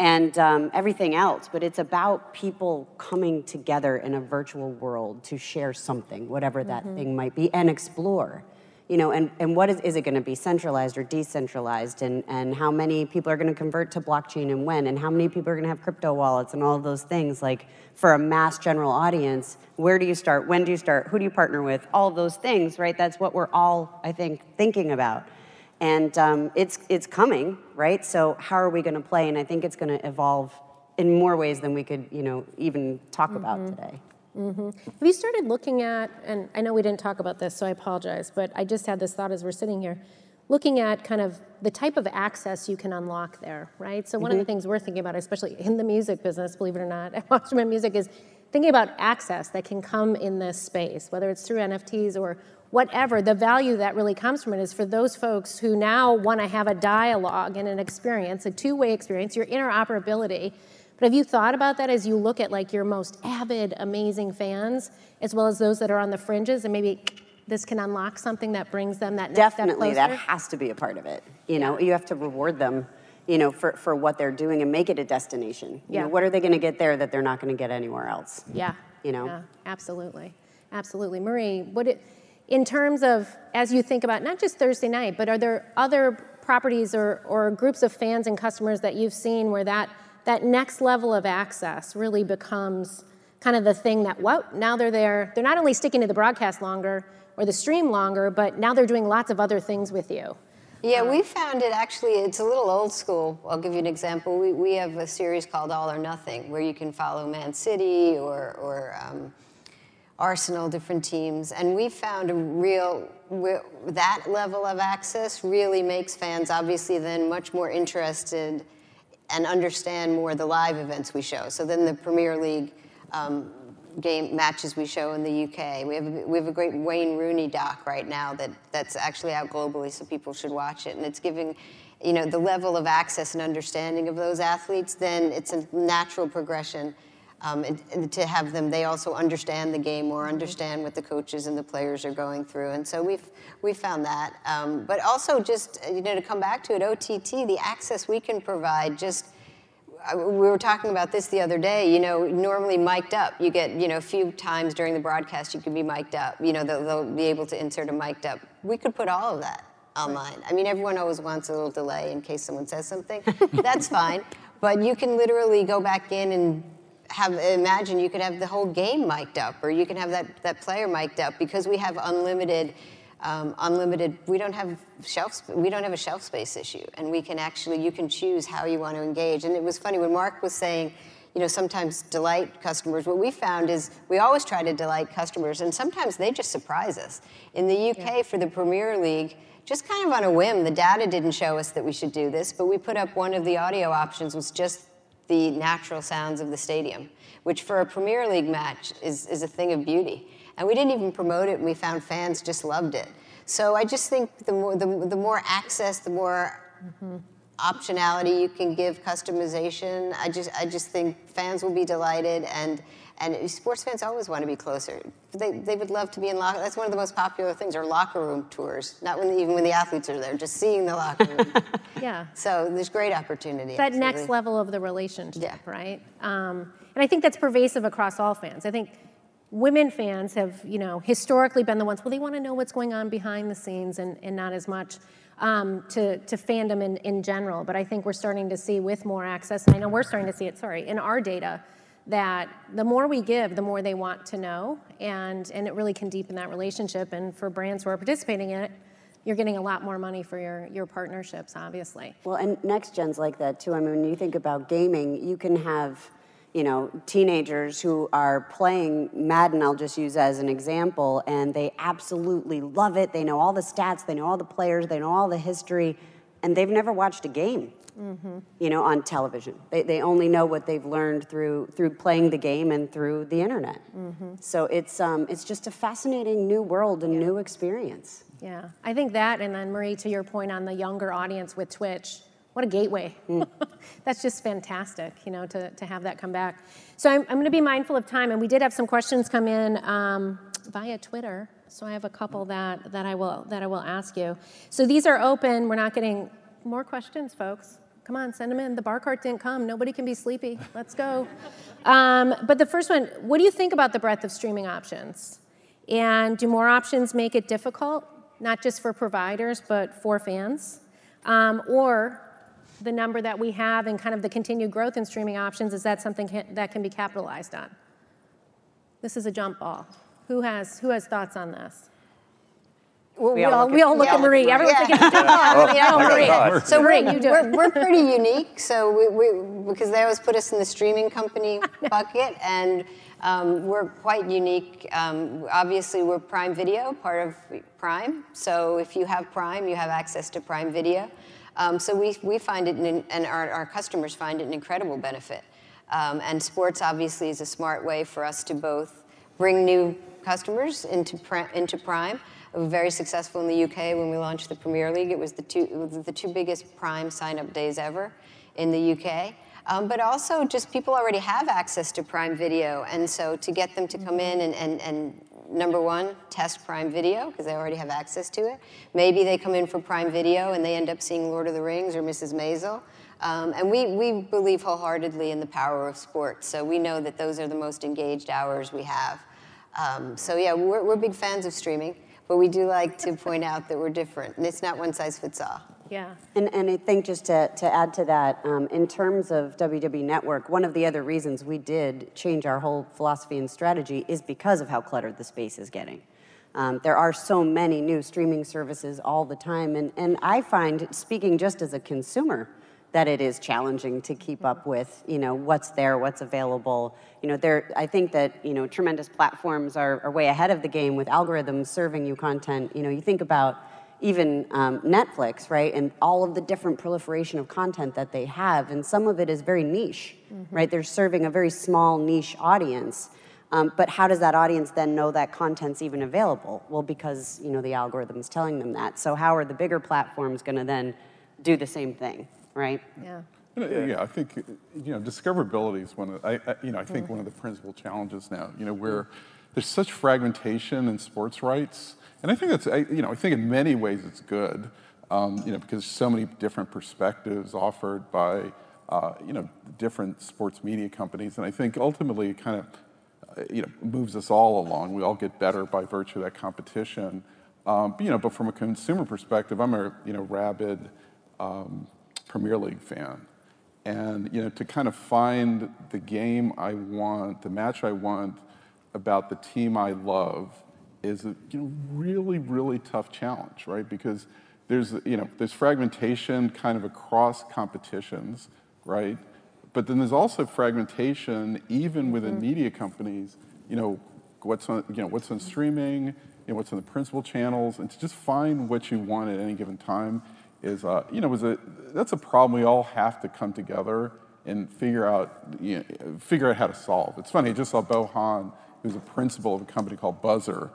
and um, everything else. But it's about people coming together in a virtual world to share something, whatever that mm-hmm. thing might be, and explore. You know, and, and what is, is it going to be centralized or decentralized? And, and how many people are going to convert to blockchain and when? And how many people are going to have crypto wallets and all of those things? Like for a mass general audience, where do you start? When do you start? Who do you partner with? All those things, right? That's what we're all, I think, thinking about and um, it's it's coming, right? So how are we going to play? And I think it's going to evolve in more ways than we could, you know, even talk mm-hmm. about today. Mm-hmm. Have you started looking at? And I know we didn't talk about this, so I apologize, but I just had this thought as we're sitting here, looking at kind of the type of access you can unlock there, right? So one mm-hmm. of the mm-hmm. things we're thinking about, especially in the music business, believe it or not, at Wasserman Music, is thinking about access that can come in this space, whether it's through NFTs or whatever, the value that really comes from it is for those folks who now want to have a dialogue and an experience, a two way experience, your interoperability. But have you thought about that as you look at like your most avid, amazing fans, as well as those that are on the fringes, and maybe this can unlock something that brings them that definitely that has to be a part of it. You know, you have to reward them. You know, for, for what they're doing and make it a destination. You yeah. Know, what are they going to get there that they're not going to get anywhere else? Yeah. You know. Yeah, absolutely, absolutely. Marie, what it in terms of, as you think about not just Thursday night, but are there other properties or, or groups of fans and customers that you've seen where that, that next level of access really becomes kind of the thing that, whoa, now they're there. They're not only sticking to the broadcast longer or the stream longer, but now they're doing lots of other things with you. Yeah, we found it actually, it's a little old school. I'll give you an example. We, we have a series called All or Nothing where you can follow Man City or, or um, Arsenal, different teams. And we found a real, that level of access really makes fans obviously then much more interested and understand more the live events we show. So then the Premier League um, game matches we show in the UK. We have a, we have a great Wayne Rooney doc right now that that's actually out globally, so people should watch it. And it's giving, you know, the level of access and understanding of those athletes. Then it's a natural progression. Um, and, and to have them, they also understand the game or understand what the coaches and the players are going through, and so we've we found that. Um, but also, just you know, to come back to it, OTT, the access we can provide, just we were talking about this the other day. You know, normally mic'd up, you get you know a few times during the broadcast you can be mic'd up. You know, they'll, they'll be able to insert a mic'd up. We could put all of that online. Right. I mean, everyone always wants a little delay in case someone says something. That's fine, but you can literally go back in and have imagine you could have the whole game mic'd up, or you can have that that player mic'd up because we have unlimited um, unlimited. We don't have shelf. We don't have a shelf space issue, and we can actually. You can choose how you want to engage. And it was funny when Mark was saying, you know, sometimes delight customers. What we found is we always try to delight customers, and sometimes they just surprise us. In the UK yeah. for the Premier League. Just kind of on a whim, the data didn't show us that we should do this, but we put up one of the audio options was just the natural sounds of the stadium, which for a Premier League match is, is a thing of beauty. And we didn't even promote it, and we found fans just loved it. So I just think the more, the, the more access, the more mm-hmm. optionality you can give, customization. I just, I just think fans will be delighted, and and sports fans always want to be closer. They, they would love to be in locker. That's one of the most popular things, are locker room tours. Not when even when the athletes are there, just seeing the locker room. yeah. So there's great opportunity. That absolutely. next level of the relationship, yeah. right? Um, and I think that's pervasive across all fans. I think women fans have, you know, historically been the ones, well, they want to know what's going on behind the scenes and, and not as much um, to, to fandom in, in general. But I think we're starting to see with more access, and I know we're starting to see it, sorry, in our data, that the more we give, the more they want to know, and, and it really can deepen that relationship. And for brands who are participating in it, you're getting a lot more money for your, your partnerships, obviously. Well, and next gen's like that too. I mean, when you think about gaming, you can have you know, teenagers who are playing Madden, I'll just use as an example, and they absolutely love it. They know all the stats, they know all the players, they know all the history, and they've never watched a game. Mm-hmm. You know, on television, they, they only know what they've learned through through playing the game and through the internet. Mm-hmm. So it's um, it's just a fascinating new world and yeah. new experience. Yeah, I think that, and then Marie, to your point on the younger audience with Twitch, what a gateway. Mm. That's just fantastic, you know, to, to have that come back. So I'm, I'm going to be mindful of time, and we did have some questions come in um, via Twitter. So I have a couple that, that I will that I will ask you. So these are open. We're not getting more questions, folks. Come on, send them in. The bar cart didn't come. Nobody can be sleepy. Let's go. Um, but the first one, what do you think about the breadth of streaming options? And do more options make it difficult, not just for providers, but for fans? Um, or the number that we have and kind of the continued growth in streaming options, is that something that can be capitalized on? This is a jump ball. Who has, who has thoughts on this? Well, we, we, all, we all look at Marie. Everyone's yeah. thinking, oh, Marie. So Marie, you do. We're, we're pretty unique. So we, we, because they always put us in the streaming company bucket, and um, we're quite unique. Um, obviously, we're Prime Video, part of Prime. So if you have Prime, you have access to Prime Video. Um, so we, we find it, an, and our, our customers find it an incredible benefit. Um, and sports obviously is a smart way for us to both bring new customers into, into Prime. Very successful in the UK when we launched the Premier League. It was the two, was the two biggest Prime sign-up days ever in the UK. Um, but also just people already have access to Prime Video, and so to get them to come in and, and, and number one, test Prime Video because they already have access to it. Maybe they come in for Prime Video and they end up seeing Lord of the Rings or Mrs. Maisel. Um, and we, we believe wholeheartedly in the power of sports, so we know that those are the most engaged hours we have. Um, so yeah, we're, we're big fans of streaming, but we do like to point out that we're different, and it's not one size fits all. Yeah. And, and I think just to, to add to that, um, in terms of WWE Network, one of the other reasons we did change our whole philosophy and strategy is because of how cluttered the space is getting. Um, there are so many new streaming services all the time, and, and I find, speaking just as a consumer, that it is challenging to keep up with, you know, what's there, what's available. You know, there, I think that, you know, tremendous platforms are, are way ahead of the game with algorithms serving you content. You know, you think about even um, Netflix, right, and all of the different proliferation of content that they have, and some of it is very niche, mm-hmm. right? They're serving a very small niche audience. Um, but how does that audience then know that content's even available? Well, because you know the algorithm's telling them that. So how are the bigger platforms going to then do the same thing, right? Yeah. Yeah, I think you know discoverability is one of I, I you know I think mm-hmm. one of the principal challenges now. You know where there's such fragmentation in sports rights, and I think that's I, you know I think in many ways it's good. Um, you know because so many different perspectives offered by uh, you know different sports media companies, and I think ultimately it kind of uh, you know, moves us all along. We all get better by virtue of that competition. Um, but, you know, but from a consumer perspective, I'm a you know rabid um, Premier League fan, and you know to kind of find the game I want, the match I want, about the team I love, is a you know really really tough challenge, right? Because there's you know there's fragmentation kind of across competitions, right? But then there's also fragmentation even within mm-hmm. media companies. You know, what's on you know what's on streaming, you know what's on the principal channels, and to just find what you want at any given time is uh, you know a that's a problem we all have to come together and figure out you know, figure out how to solve. It's funny, I just saw Bo Han, who's a principal of a company called Buzzer.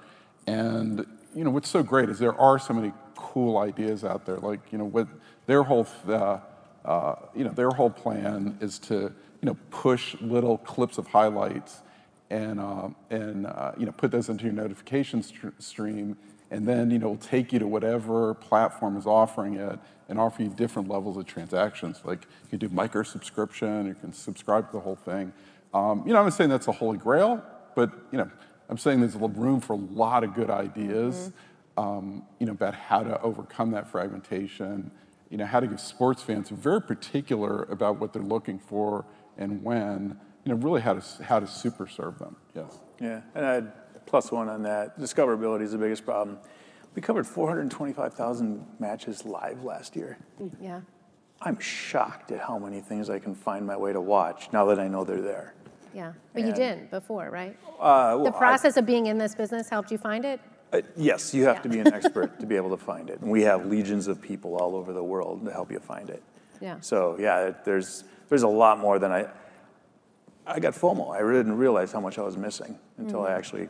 and you know what's so great is there are so many cool ideas out there. Like you know what their whole uh, uh, you know, their whole plan is to, you know, push little clips of highlights and, uh, and uh, you know, put those into your notification st- stream, and then, you know, will take you to whatever platform is offering it and offer you different levels of transactions. Like you can do micro subscription, you can subscribe to the whole thing. Um, you know, I'm not saying that's a holy grail, but, you know, I'm saying there's a little room for a lot of good ideas, mm-hmm. um, you know, about how to overcome that fragmentation you know, how to give sports fans very particular about what they're looking for and when, you know, really how to, how to super serve them. Yes. Yeah, and I'd plus one on that. Discoverability is the biggest problem. We covered 425,000 matches live last year. Yeah. I'm shocked at how many things I can find my way to watch now that I know they're there. Yeah, but and, you didn't before, right? Uh, well, the process I, of being in this business helped you find it? Uh, yes, you have yeah. to be an expert to be able to find it. And we have legions of people all over the world to help you find it. Yeah. So yeah, there's there's a lot more than I. I got FOMO. I really didn't realize how much I was missing until mm-hmm. I actually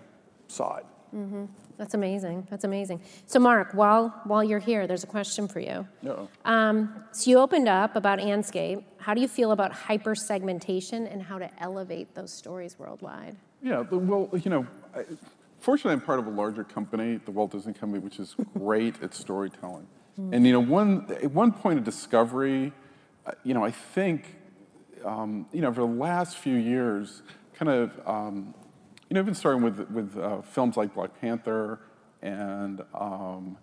saw it. Mm-hmm. That's amazing. That's amazing. So, Mark, while while you're here, there's a question for you. No. Um, so you opened up about Andscape. How do you feel about hyper segmentation and how to elevate those stories worldwide? Yeah. Well, you know. I, fortunately, I'm part of a larger company, the Walt Disney Company, which is great at storytelling. Mm. And you know, one at one point of discovery, uh, you know, I think, um, you know, for the last few years, kind of, um, you know, even starting with with uh, films like Black Panther and. Um,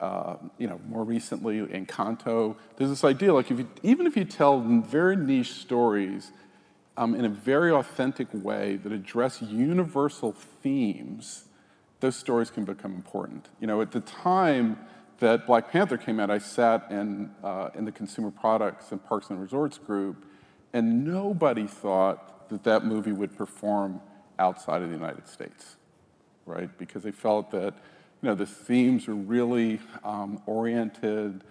uh, you know, more recently Encanto, there's this idea like if you, even if you tell very niche stories um, in a very authentic way that address universal themes, those stories can become important. You know, at the time that Black Panther came out, I sat in, uh, in the consumer products and parks and resorts group, and nobody thought that that movie would perform outside of the United States, right? Because they felt that, you know, the themes were really um, oriented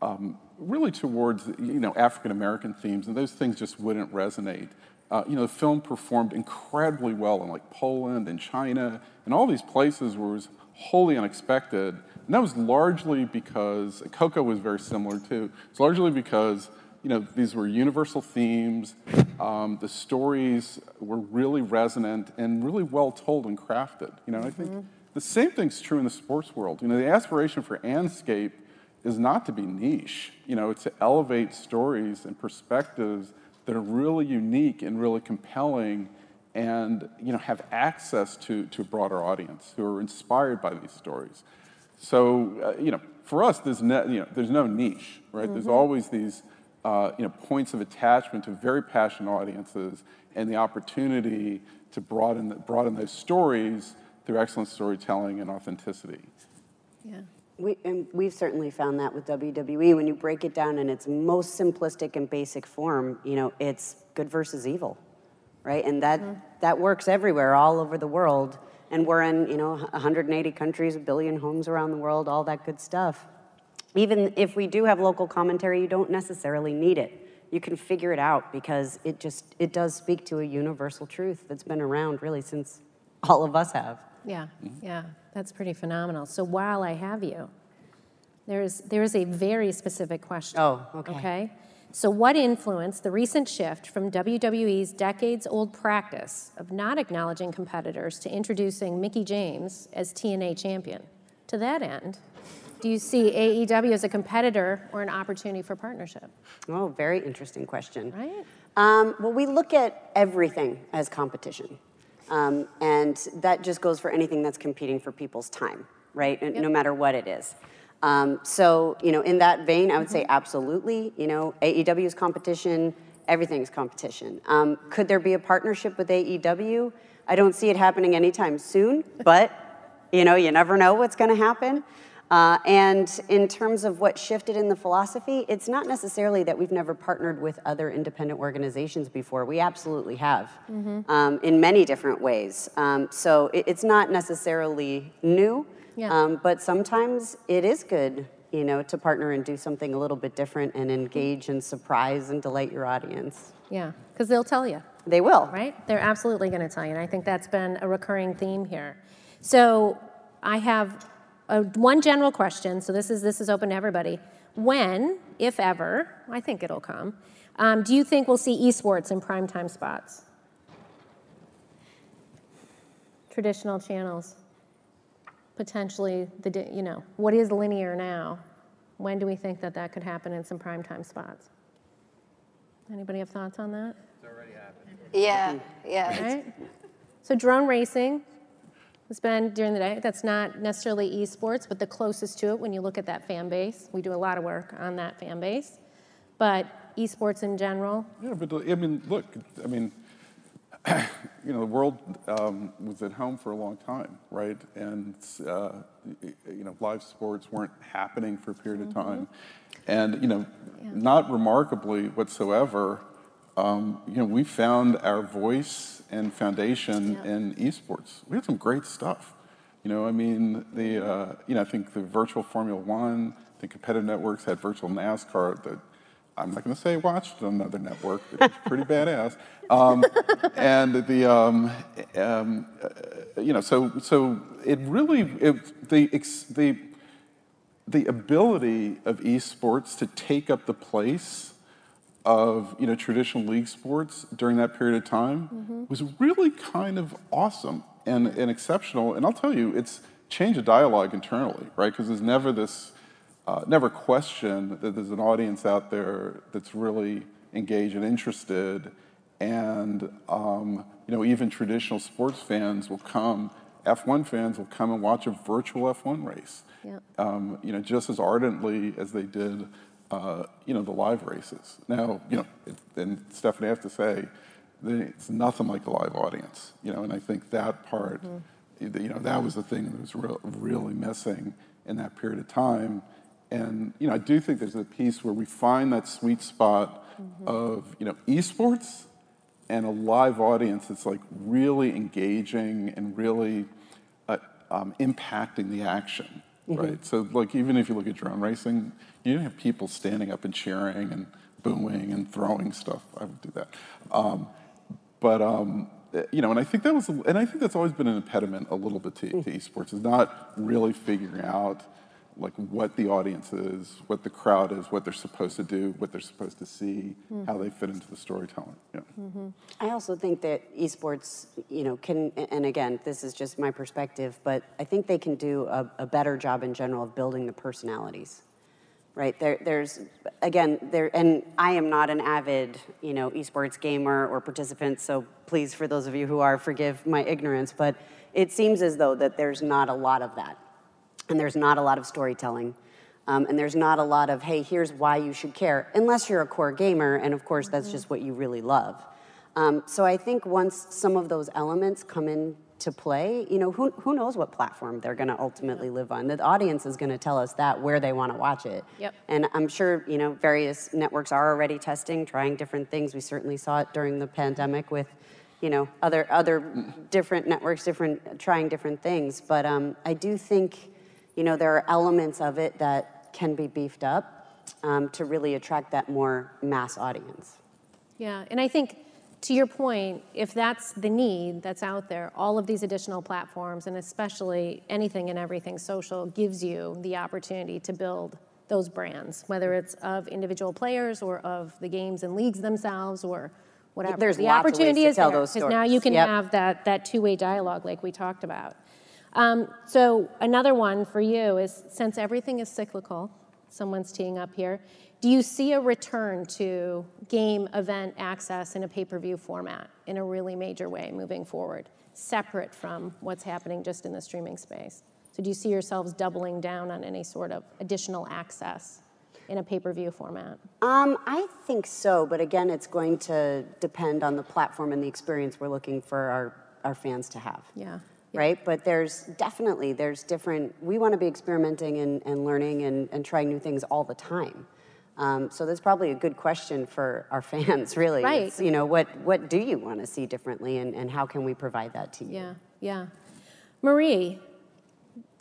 um, really towards you know African American themes, and those things just wouldn't resonate. Uh, you know, the film performed incredibly well in like Poland and China and all these places where it was wholly unexpected. And that was largely because Coco was very similar too. It's largely because you know these were universal themes. Um, the stories were really resonant and really well told and crafted. You know, I think mm-hmm. the same thing's true in the sports world. You know, the aspiration for Andscape is not to be niche. You know, it's to elevate stories and perspectives that are really unique and really compelling and you know, have access to, to a broader audience who are inspired by these stories. So, uh, you know, for us, there's no, you know, there's no niche, right? Mm-hmm. There's always these uh, you know, points of attachment to very passionate audiences and the opportunity to broaden, broaden those stories through excellent storytelling and authenticity. Yeah. We, and we've certainly found that with WWE. When you break it down in its most simplistic and basic form, you know, it's good versus evil, right? And that that works everywhere, all over the world. And we're in, you know, 180 countries, a billion homes around the world, all that good stuff. Even if we do have local commentary, you don't necessarily need it. You can figure it out because it just it does speak to a universal truth that's been around really since all of us have. Yeah, yeah, that's pretty phenomenal. So while I have you, there's there's a very specific question. Oh, okay. Okay. So what influenced the recent shift from WWE's decades-old practice of not acknowledging competitors to introducing Mickie James as TNA champion? To that end, do you see AEW as a competitor or an opportunity for partnership? Oh, very interesting question. Right? Um, well, we look at everything as competition. Um, and that just goes for anything that's competing for people's time, right? And No matter what it is. Um, so, you know, in that vein, I would say absolutely. You know, AEW is competition, everything's competition. Um, could there be a partnership with AEW? I don't see it happening anytime soon, but, you know, you never know what's going to happen. Uh, and in terms of what shifted in the philosophy, it's not necessarily that we've never partnered with other independent organizations before. We absolutely have um, in many different ways. Um, so it, it's not necessarily new, Yeah. um, but sometimes it is good, you know, to partner and do something a little bit different and engage and surprise and delight your audience. Yeah, because they'll tell you. They will. right? They're absolutely going to tell you, and I think that's been a recurring theme here. So I have a, one general question. So this is this is open to everybody. When, if ever, I think it'll come. Um, do you think we'll see esports in primetime spots? Traditional channels, potentially the you know what is linear now. When do we think that that could happen in some primetime spots? Anybody have thoughts on that? It's already happened. Yeah, yeah. right? So drone racing been during the day. That's not necessarily esports, but the closest to it when you look at that fan base. We do a lot of work on that fan base. But esports in general, Yeah, but I mean, look, I mean, you know, the world um, was at home for a long time, right? And uh, you know, live sports weren't happening for a period of time, and you know, not remarkably whatsoever, um, you know, we found our voice and foundation Yeah. in esports. We had some great stuff. You know, I mean, the uh, you know, I think the virtual Formula One, the competitive networks had virtual NASCAR that I'm not going to say watched on another network, but it's pretty badass. Um, and the um, um, uh, you know, so so it really it, the ex, the the ability of esports to take up the place of you know traditional league sports during that period of time was really kind of awesome and, and exceptional. And I'll tell you, it's changed the dialogue internally, right? Because there's never this, uh, never question that there's an audience out there that's really engaged and interested, and um, you know even traditional sports fans will come. F1 fans will come and watch a virtual F1 race Yep. um, you know, just as ardently as they did, uh, you know, the live races. Now, you know, it, and Stephanie, I have to say, it's nothing like a live audience, you know, and I think that part, you know, that was the thing that was real, really missing in that period of time. And, you know, I do think there's a piece where we find that sweet spot of, you know, esports and a live audience that's like really engaging and really uh, um, impacting the action, right? So, like, even if you look at drone racing, you don't have people standing up and cheering and booing and throwing stuff. I would do that. Um, but um, you know, and I think that was, and I think that's always been an impediment a little bit to, to esports is not really figuring out like what the audience is, what the crowd is, what they're supposed to do, what they're supposed to see, how they fit into the storytelling. Yeah. Mm-hmm. I also think that esports, you know, can, and again, this is just my perspective, but I think they can do a, a better job in general of building the personalities, right? There, there's, again, there, and I am not an avid, you know, esports gamer or participant, so please, for those of you who are, forgive my ignorance, but it seems as though that there's not a lot of that, and there's not a lot of storytelling. Um, and there's not a lot of, hey, here's why you should care, unless you're a core gamer, and of course, that's just what you really love. Um, so I think once some of those elements come into play, you know, who, who knows what platform they're going to ultimately live on? The audience is going to tell us that where they want to watch it. Yep. And I'm sure, you know, various networks are already testing, trying different things. We certainly saw it during the pandemic with, you know, other other different networks, different trying different things. But um, I do think, you know, there are elements of it that can be beefed up um, to really attract that more mass audience. Yeah, and I think to your point, if that's the need that's out there, all of these additional platforms, and especially anything and everything social, gives you the opportunity to build those brands, whether it's of individual players or of the games and leagues themselves or whatever. There's the lots of ways opportunity to is tell there now you can Yep. have that that two-way dialogue like we talked about. Um, so another one for you is since everything is cyclical, someone's teeing up here. Do you see a return to game event access in a pay-per-view format in a really major way moving forward, separate from what's happening just in the streaming space? So do you see yourselves doubling down on any sort of additional access in a pay-per-view format? Um, I think so, but again, it's going to depend on the platform and the experience we're looking for our, our fans to have. Yeah. Right? But there's definitely, there's different, we want to be experimenting and, and learning and, and trying new things all the time. Um, so that's probably a good question for our fans, really. Right. It's, you know, what, what do you want to see differently and, and how can we provide that to you? Yeah, yeah. Marie,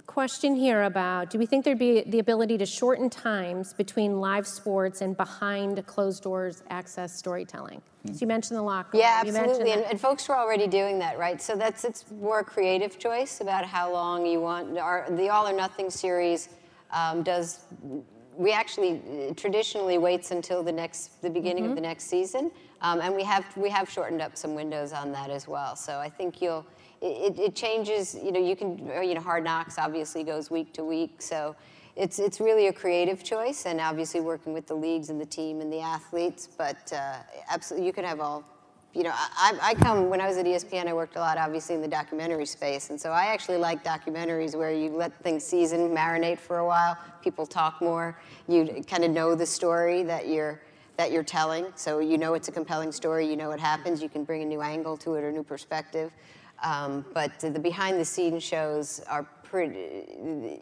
question here about do we think there'd be the ability to shorten times between live sports and behind closed doors access storytelling? So you mentioned the locker room. Yeah, absolutely. And, and folks are already doing that, right? So that's it's more a creative choice about how long you want. Our, the All or Nothing series um, does. We actually uh, traditionally waits until the next the beginning of the next season, um, and we have we have shortened up some windows on that as well. So I think you'll. It, it changes. You know, you can. You know, Hard Knocks obviously goes week to week, so it's it's really a creative choice, and obviously working with the leagues and the team and the athletes. But uh, absolutely, you can have all. You know, I, I come when I was at ESPN. I worked a lot, obviously, in the documentary space, and so I actually like documentaries where you let things season, marinate for a while. People talk more. You kind of know the story that you're that you're telling, so you know it's a compelling story. You know what happens. You can bring a new angle to it or new perspective. Um, but the behind-the-scenes shows are pretty.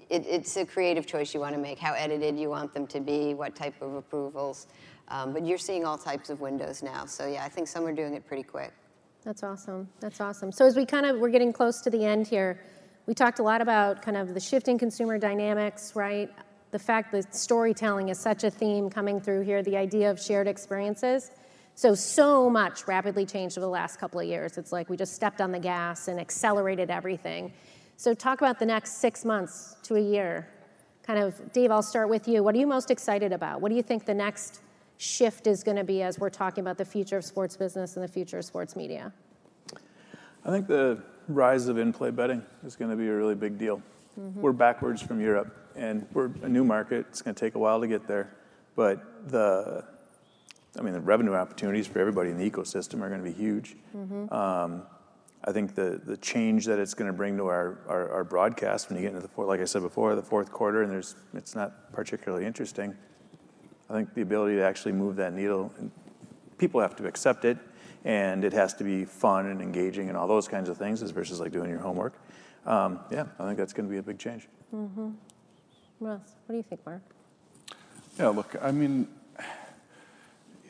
It, it's a creative choice you want to make. How edited you want them to be, what type of approvals. Um, but you're seeing all types of windows now. So yeah, I think some are doing it pretty quick. That's awesome. That's awesome. So as we kind of we're getting close to the end here, we talked a lot about kind of the shifting consumer dynamics, right? The fact that storytelling is such a theme coming through here, the idea of shared experiences. So so much rapidly changed over the last couple of years. It's like we just stepped on the gas and accelerated everything. So talk about the next 6 months to a year. Kind of Dave, I'll start with you. What are you most excited about? What do you think the next shift is going to be as we're talking about the future of sports business and the future of sports media? I think the rise of in-play betting is going to be a really big deal. Mm-hmm. We're backwards from Europe, and we're a new market. It's going to take a while to get there, but the, I mean, the revenue opportunities for everybody in the ecosystem are going to be huge. Um, I think the the change that it's going to bring to our, our, our broadcast when you get into the fourth, like I said before, the fourth quarter, and there's it's not particularly interesting. I think the ability to actually move that needle, people have to accept it, and it has to be fun and engaging and all those kinds of things, as versus like doing your homework. Um, yeah, I think that's going to be a big change. Russ, what do you think, Mark? Yeah, look, I mean,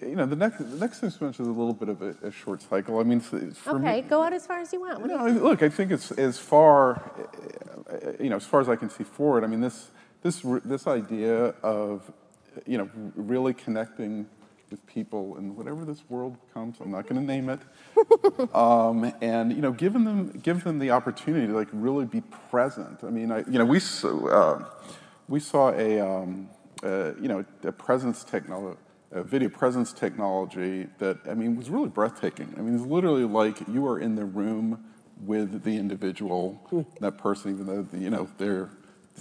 you know, the next the next six months is a little bit of a, a short cycle. I mean, for, Okay, me, go out as far as you want. What do you No, look, I think it's as far, you know, as far as I can see forward. I mean, this this this idea of, you know, really connecting with people in whatever this world becomes. I'm not going to name it. um, and you know, giving them give them the opportunity to like really be present. I mean, I, you know, we uh, we saw a um, uh, you know a presence technology. A video presence technology that I mean was really breathtaking. I mean, it's literally like you are in the room with the individual, that person, even though you know they're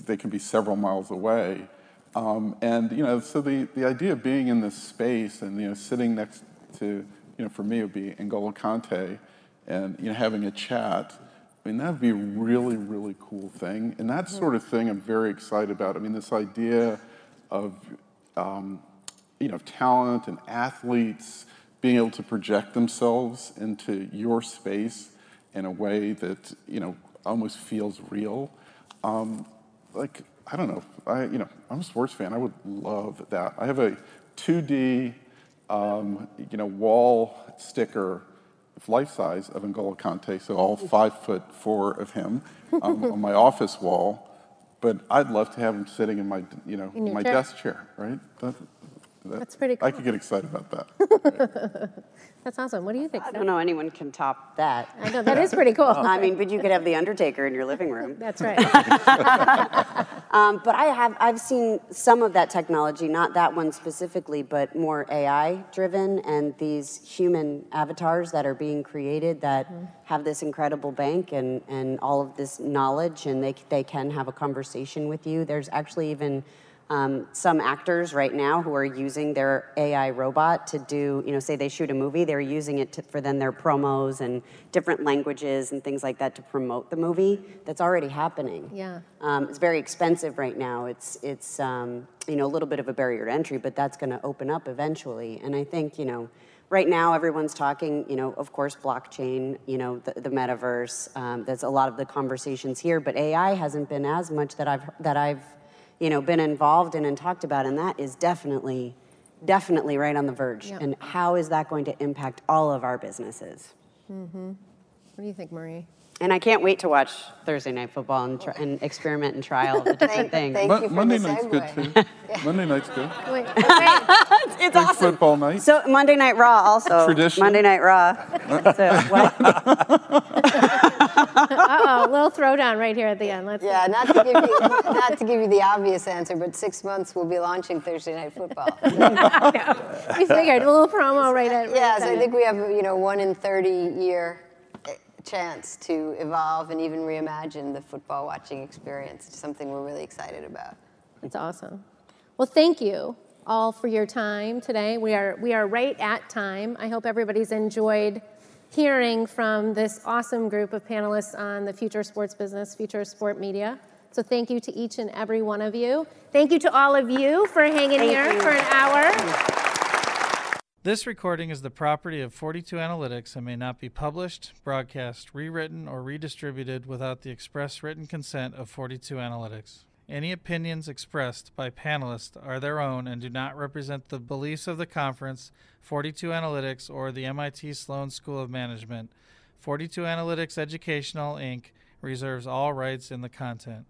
they can be several miles away. Um, and you know, so the, the idea of being in this space and you know sitting next to you know for me it would be N'Golo Kante, and you know having a chat. I mean that'd be a really really cool thing, and that sort of thing I'm very excited about. I mean this idea of um, you know talent and athletes being able to project themselves into your space in a way that you know almost feels real. Um, like I don't know, I you know I'm a sports fan. I would love that. I have a 2D um, you know wall sticker, life size of N'Golo Kante, so all five foot four of him um, on my office wall. But I'd love to have him sitting in my you know In my chair. desk chair, right? That, that- That's pretty cool. I could get excited about that. That's awesome. What do you think? I don't know anyone can top that. I know that is pretty cool. I mean, but you could have the Undertaker in your living room. That's right. Um, but I have I've seen some of that technology, not that one specifically, but more AI driven, and these human avatars that are being created that have this incredible bank and, and all of this knowledge, and they they can have a conversation with you. There's actually even um, some actors right now who are using their AI robot to do, you know, say they shoot a movie, they're using it to, for then their promos and different languages and things like that to promote the movie. That's already happening. Yeah. Um, it's very expensive right now. It's it's um, you know a little bit of a barrier to entry, but that's going to open up eventually. And I think you know. Right now, everyone's talking, you know, of course, blockchain, you know, the, the metaverse. Um, that's a lot of the conversations here, but AI hasn't been as much that I've that I've, you know, been involved in and talked about, and that is definitely, definitely right on the verge. Yep. And how is that going to impact all of our businesses? Mm-hmm. What do you think, Marie? And I can't wait to watch Thursday Night Football and, try, and experiment and trial the different things. thank Mon- you for Monday the night's good segue. too. Monday night's good. Wait, wait. it's Big awesome. football night. So Monday Night Raw also. Tradition. Monday Night Raw. so what? Uh-oh, little throwdown right here at the end. Let's Yeah, not to give you not to give you the obvious answer, but six months we'll be launching Thursday Night Football. we figured a little promo right at right Yes, at I think we have you know one in 30 year chance to evolve and even reimagine the football watching experience. It's something we're really excited about. That's awesome. Well, thank you all for your time today. We are we are right at time. I hope everybody's enjoyed hearing from this awesome group of panelists on the future of sports business, future of sport media. So thank you to each and every one of you. Thank you to all of you for hanging here you. for an hour. This recording is the property of 42 Analytics and may not be published, broadcast, rewritten, or redistributed without the express written consent of 42 Analytics. Any opinions expressed by panelists are their own and do not represent the beliefs of the conference, 42 Analytics, or the MIT Sloan School of Management. 42 Analytics Educational, Inc. reserves all rights in the content.